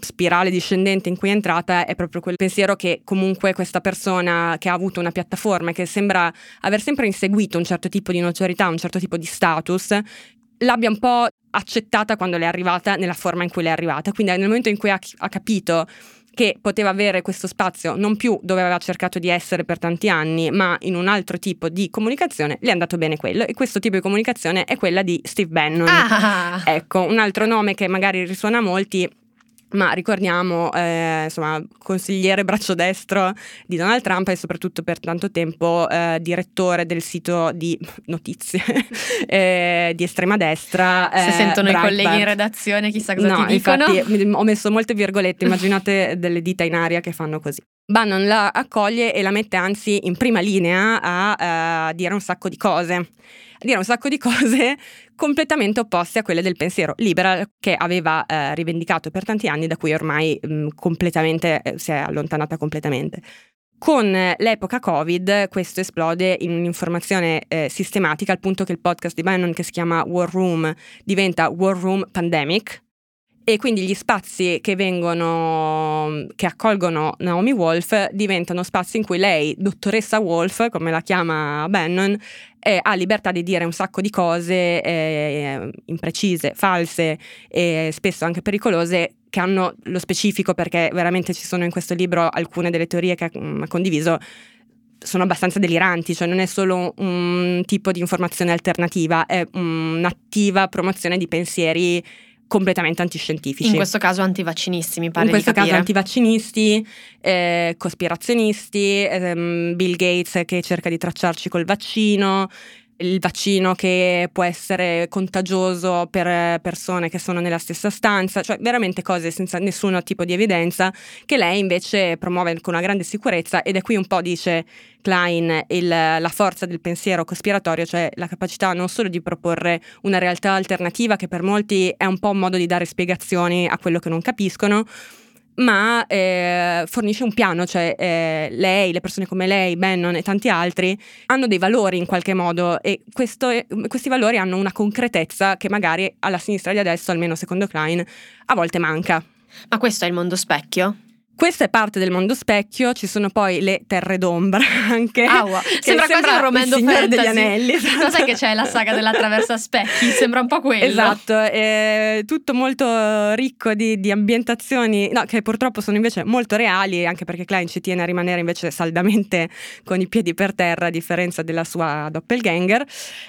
spirale discendente in cui è entrata è proprio quel pensiero che comunque questa persona che ha avuto una piattaforma e che sembra aver sempre inseguito un certo tipo di notorietà, un certo tipo di status, l'abbia un po' accettata quando le è arrivata nella forma in cui le è arrivata. Quindi nel momento in cui ha, ha capito che poteva avere questo spazio non più dove aveva cercato di essere per tanti anni, ma in un altro tipo di comunicazione, le è andato bene quello. E questo tipo di comunicazione è quella di Steve Bannon. Ah. Ecco, un altro nome che magari risuona a molti ma ricordiamo, eh, insomma, consigliere braccio destro di Donald Trump e soprattutto per tanto tempo eh, direttore del sito di notizie [LAUGHS] eh, di estrema destra. Se eh, sentono i colleghi in redazione, chissà cosa no, ti dicono. Infatti, ho messo molte virgolette, immaginate [LAUGHS] delle dita in aria che fanno così. Bannon la accoglie e la mette anzi in prima linea a, a eh, dire un sacco di cose dire un sacco di cose [LAUGHS] completamente opposte a quelle del pensiero liberal che aveva eh, rivendicato per tanti anni, da cui ormai mh, completamente eh, si è allontanata completamente. Con l'epoca Covid questo esplode in un'informazione eh, sistematica al punto che il podcast di Bannon che si chiama War Room diventa War Room Pandemic, e quindi gli spazi che vengono che accolgono Naomi Wolf diventano spazi in cui lei, dottoressa Wolf, come la chiama Bannon, eh, ha libertà di dire un sacco di cose eh, imprecise, false e spesso anche pericolose che hanno lo specifico perché veramente ci sono in questo libro alcune delle teorie che ha condiviso sono abbastanza deliranti, cioè non è solo un tipo di informazione alternativa, è un'attiva promozione di pensieri completamente antiscientifici. In questo caso antivaccinisti, mi pare. In questo caso antivaccinisti, eh, cospirazionisti, ehm, Bill Gates che cerca di tracciarci col vaccino, il vaccino che può essere contagioso per persone che sono nella stessa stanza, cioè veramente cose senza nessun tipo di evidenza che lei invece promuove con una grande sicurezza ed è qui un po' dice Klein il, la forza del pensiero cospiratorio, cioè la capacità non solo di proporre una realtà alternativa che per molti è un po' un modo di dare spiegazioni a quello che non capiscono, ma eh, fornisce un piano, cioè eh, lei, le persone come lei, Bannon e tanti altri hanno dei valori in qualche modo e questo, questi valori hanno una concretezza che magari alla sinistra di adesso, almeno secondo Klein, a volte manca. Ma questo è il mondo specchio? Questa è parte del mondo specchio, ci sono poi le terre d'ombra [LAUGHS] anche. Ah, wow. Sembra, sembra quasi un romanzo fantasy. degli Anelli. Esatto. Cos'è che c'è la saga dell'attraversa specchi? Sembra un po' quello. Esatto, è tutto molto ricco di, di, ambientazioni, no, che purtroppo sono invece molto reali, anche perché Klein ci tiene a rimanere invece saldamente con i piedi per terra, a differenza della sua doppelganger,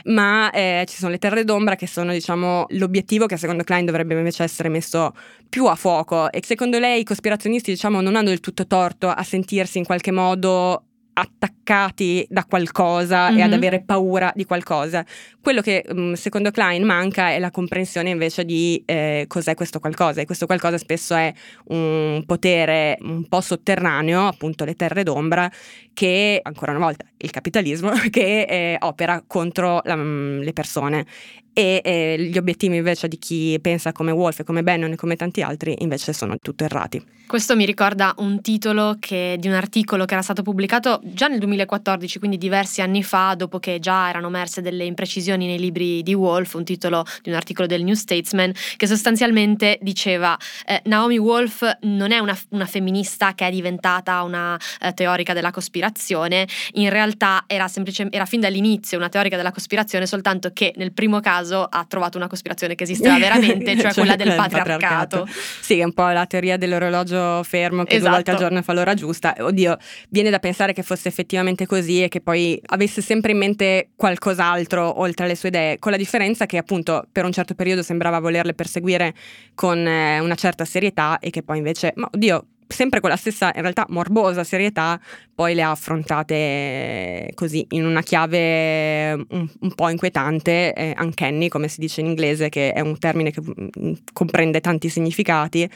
ma eh, ci sono le terre d'ombra che sono diciamo l'obiettivo che secondo Klein dovrebbe invece essere messo più a fuoco e secondo lei i cospirazionisti diciamo non hanno del tutto torto a sentirsi in qualche modo attaccati da qualcosa mm-hmm. e ad mhm. avere paura di qualcosa. Quello che mm, secondo Klein manca è la comprensione invece di eh, cos'è questo qualcosa e questo qualcosa spesso è un potere un po' sotterraneo, appunto le terre d'ombra, che ancora una volta il capitalismo [LAUGHS] che eh, opera contro la, mm, le persone e eh, gli obiettivi invece di chi pensa come Wolf e come Bannon e come tanti altri invece sono tutto errati. Questo mi ricorda un titolo che, di un articolo che era stato pubblicato già nel 2014, quindi diversi anni fa, dopo che già erano emerse delle imprecisioni nei libri di Wolf, un titolo di un articolo del New Statesman che sostanzialmente diceva eh, Naomi Wolf non è una, una, femminista che è diventata una eh, teorica della cospirazione, in realtà era, semplice, era fin dall'inizio una teorica della cospirazione, soltanto che nel primo caso ha trovato una cospirazione che esisteva [LAUGHS] veramente, cioè, cioè quella del patriarcato. patriarcato. Sì, è un po' la teoria dell'orologio fermo che esatto. due volte al esatto. giorno fa l'ora giusta. Oddio, viene da pensare che fosse effettivamente così e che poi avesse sempre in mente qualcos'altro oltre alle sue idee, con la differenza che appunto per un certo periodo sembrava volerle perseguire con eh, una certa serietà e che poi invece, ma oddio, sempre con la stessa, in realtà, morbosa serietà, poi le ha affrontate così, in una chiave un, un po' inquietante, eh, uncanny, come si dice in inglese, che è un termine che mm, comprende tanti significati.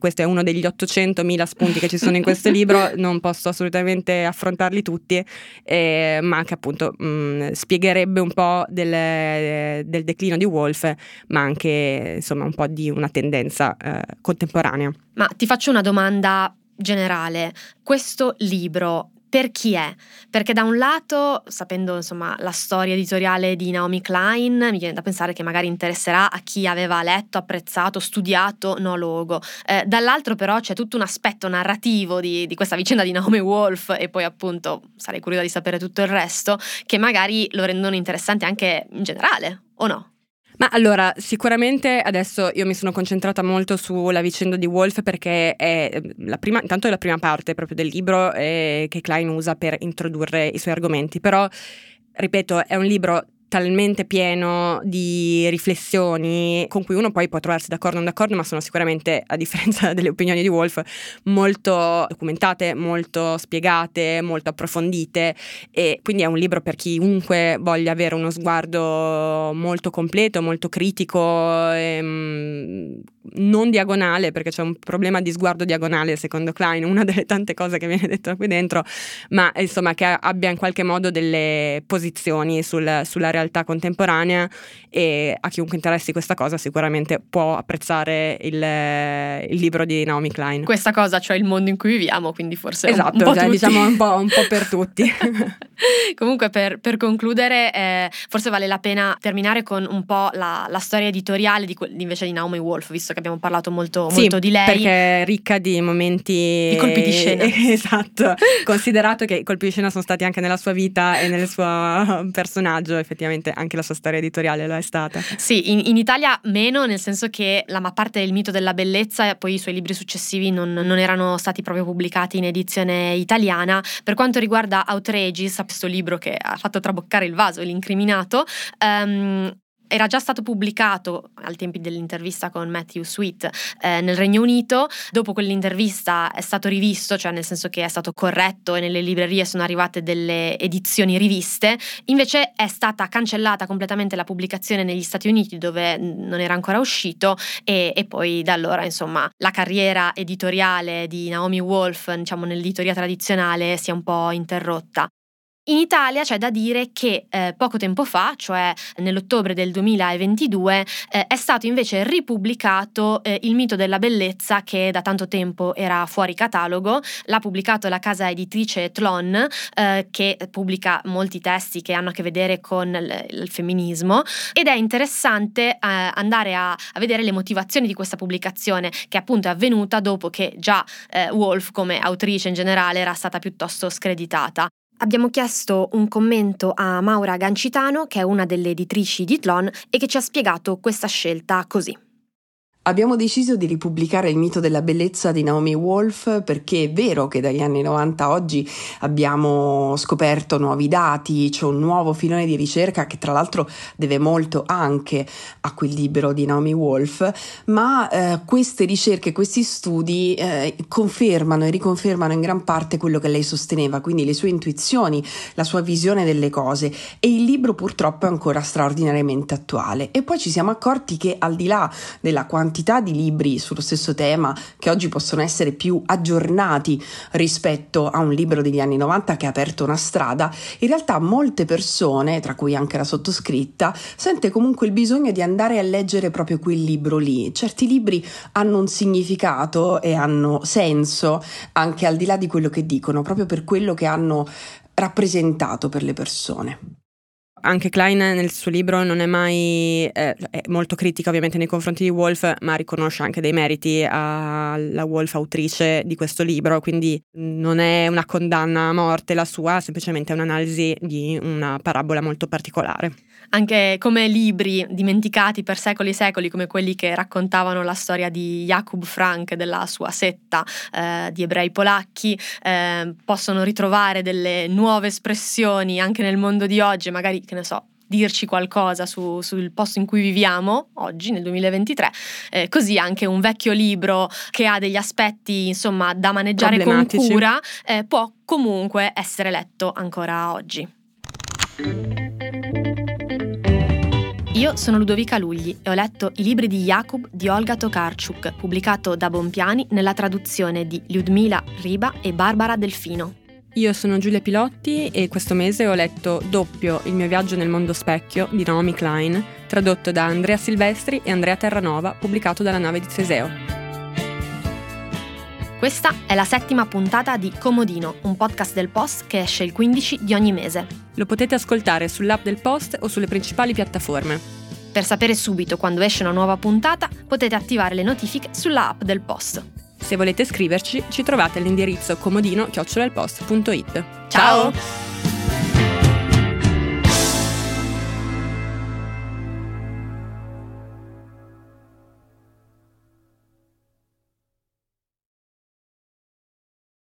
Questo è uno degli 800.000 spunti che ci sono in questo libro, [LAUGHS] non posso assolutamente affrontarli tutti, eh, ma che appunto mh, mm, spiegherebbe un po' del, del, declino di Wolf, ma anche insomma un po' di una tendenza eh, contemporanea. Ma ti faccio una domanda generale. Questo libro per chi è? Perché da un lato, sapendo insomma la storia editoriale di Naomi Klein, mi viene da pensare che magari interesserà a chi aveva letto, apprezzato, studiato No Logo. Eh, dall'altro però c'è tutto un aspetto narrativo di, di, questa vicenda di Naomi Wolf e poi appunto sarei curiosa di sapere tutto il resto, che magari lo rendono interessante anche in generale, o no? Ma allora, sicuramente adesso io mi sono concentrata molto sulla vicenda di Wolf perché è ehm, la prima, intanto è la prima parte proprio del libro eh, che Klein usa per introdurre i suoi argomenti, però ripeto, è un libro talmente pieno di riflessioni con cui uno poi può trovarsi d'accordo o non d'accordo, ma sono sicuramente, a differenza [LAUGHS] delle opinioni di Wolf, molto documentate, molto spiegate, molto approfondite. E quindi è un libro per chiunque voglia avere uno sguardo molto completo, molto critico, ehm, non diagonale, perché c'è un problema di sguardo diagonale secondo Klein, una delle tante cose che viene detta qui dentro, ma insomma che abbia in qualche modo delle posizioni sul, sulla realtà realtà contemporanea e a chiunque interessi questa cosa sicuramente può apprezzare il, il libro di Naomi Klein. Questa cosa, cioè il mondo in cui viviamo, quindi forse esatto, un po' cioè, diciamo un po', un po', per tutti. [LAUGHS] Comunque per, per concludere eh, forse vale la pena terminare con un po' la, la storia editoriale di, invece di Naomi Wolf, visto che abbiamo parlato molto, sì, molto di lei. perché è ricca di momenti... Di colpi di scena. [LAUGHS] esatto, considerato che i colpi di scena sono stati anche nella sua vita e nel suo personaggio effettivamente effettivamente anche la sua storia editoriale lo è stata. Sì, in, in Italia meno, nel senso che la parte del mito della bellezza e poi i suoi libri successivi non, non, erano stati proprio pubblicati in edizione italiana. Per quanto riguarda Outrageous, questo libro che ha fatto traboccare il vaso, l'incriminato, um, era già stato pubblicato al tempi dell'intervista con Matthew Sweet eh, nel Regno Unito, dopo quell'intervista è stato rivisto, cioè nel senso che è stato corretto e nelle librerie sono arrivate delle edizioni riviste, invece è stata cancellata completamente la pubblicazione negli Stati Uniti dove non era ancora uscito e, e poi da allora insomma la carriera editoriale di Naomi Wolf diciamo nell'editoria tradizionale si è un po' interrotta. In Italia c'è da dire che eh, poco tempo fa, cioè nell'ottobre del 2022, eh, è stato invece ripubblicato eh, Il mito della bellezza che da tanto tempo era fuori catalogo. L'ha pubblicato la casa editrice Tlon, eh, che pubblica molti testi che hanno a che vedere con l- il femminismo ed è interessante eh, andare a, a, vedere le motivazioni di questa pubblicazione che appunto è avvenuta dopo che già eh, Wolf come autrice in generale era stata piuttosto screditata. Abbiamo chiesto un commento a Maura Gancitano, che è una delle editrici di Tlon, e che ci ha spiegato questa scelta così. Abbiamo deciso di ripubblicare il mito della bellezza di Naomi Wolf perché è vero che dagli anni 90 a oggi abbiamo scoperto nuovi dati, c'è un nuovo filone di ricerca che tra l'altro deve molto anche a quel libro di Naomi Wolf, ma eh, queste ricerche, questi studi eh, confermano e riconfermano in gran parte quello che lei sosteneva, quindi le sue intuizioni, la sua visione delle cose e il libro purtroppo è ancora straordinariamente attuale. E poi ci siamo accorti che al di là della quantità quantità di libri sullo stesso tema che oggi possono essere più aggiornati rispetto a un libro degli anni 90 che ha aperto una strada, in realtà molte persone, tra cui anche la sottoscritta, sente comunque il bisogno di andare a leggere proprio quel libro lì. Certi libri hanno un significato e hanno senso anche al di là di quello che dicono, proprio per quello che hanno rappresentato per le persone. Anche Klein nel suo libro non è mai eh, è molto critica ovviamente nei confronti di Wolf, ma riconosce anche dei meriti alla Wolf autrice di questo libro, quindi non è una condanna a morte la sua, semplicemente è un'analisi di una parabola molto particolare anche come libri dimenticati per secoli e secoli, come quelli che raccontavano la storia di Jakub Frank, della sua setta eh, di ebrei polacchi, eh, possono ritrovare delle nuove espressioni anche nel mondo di oggi, magari, che ne so, dirci qualcosa su, sul posto in cui viviamo oggi nel 2023 eh, così anche un vecchio libro che ha degli aspetti insomma da maneggiare con cura eh, può comunque essere letto ancora oggi io sono Ludovica Lugli e ho letto i libri di Jakub di Olga Tokarczuk, pubblicato da Bompiani nella traduzione di Lyudmila Riba e Barbara Delfino. Io sono Giulia Pilotti e questo mese ho letto Doppio Il mio viaggio nel mondo specchio di Naomi Klein, tradotto da Andrea Silvestri e Andrea Terranova, pubblicato dalla nave di Teseo. Questa è la settima puntata di Comodino, un podcast del Post che esce il 15 di ogni mese. Lo potete ascoltare sull'app del Post o sulle principali piattaforme. Per sapere subito quando esce una nuova puntata, potete attivare le notifiche sulla app del Post. Se volete scriverci, ci trovate all'indirizzo comodino-post.it. Ciao!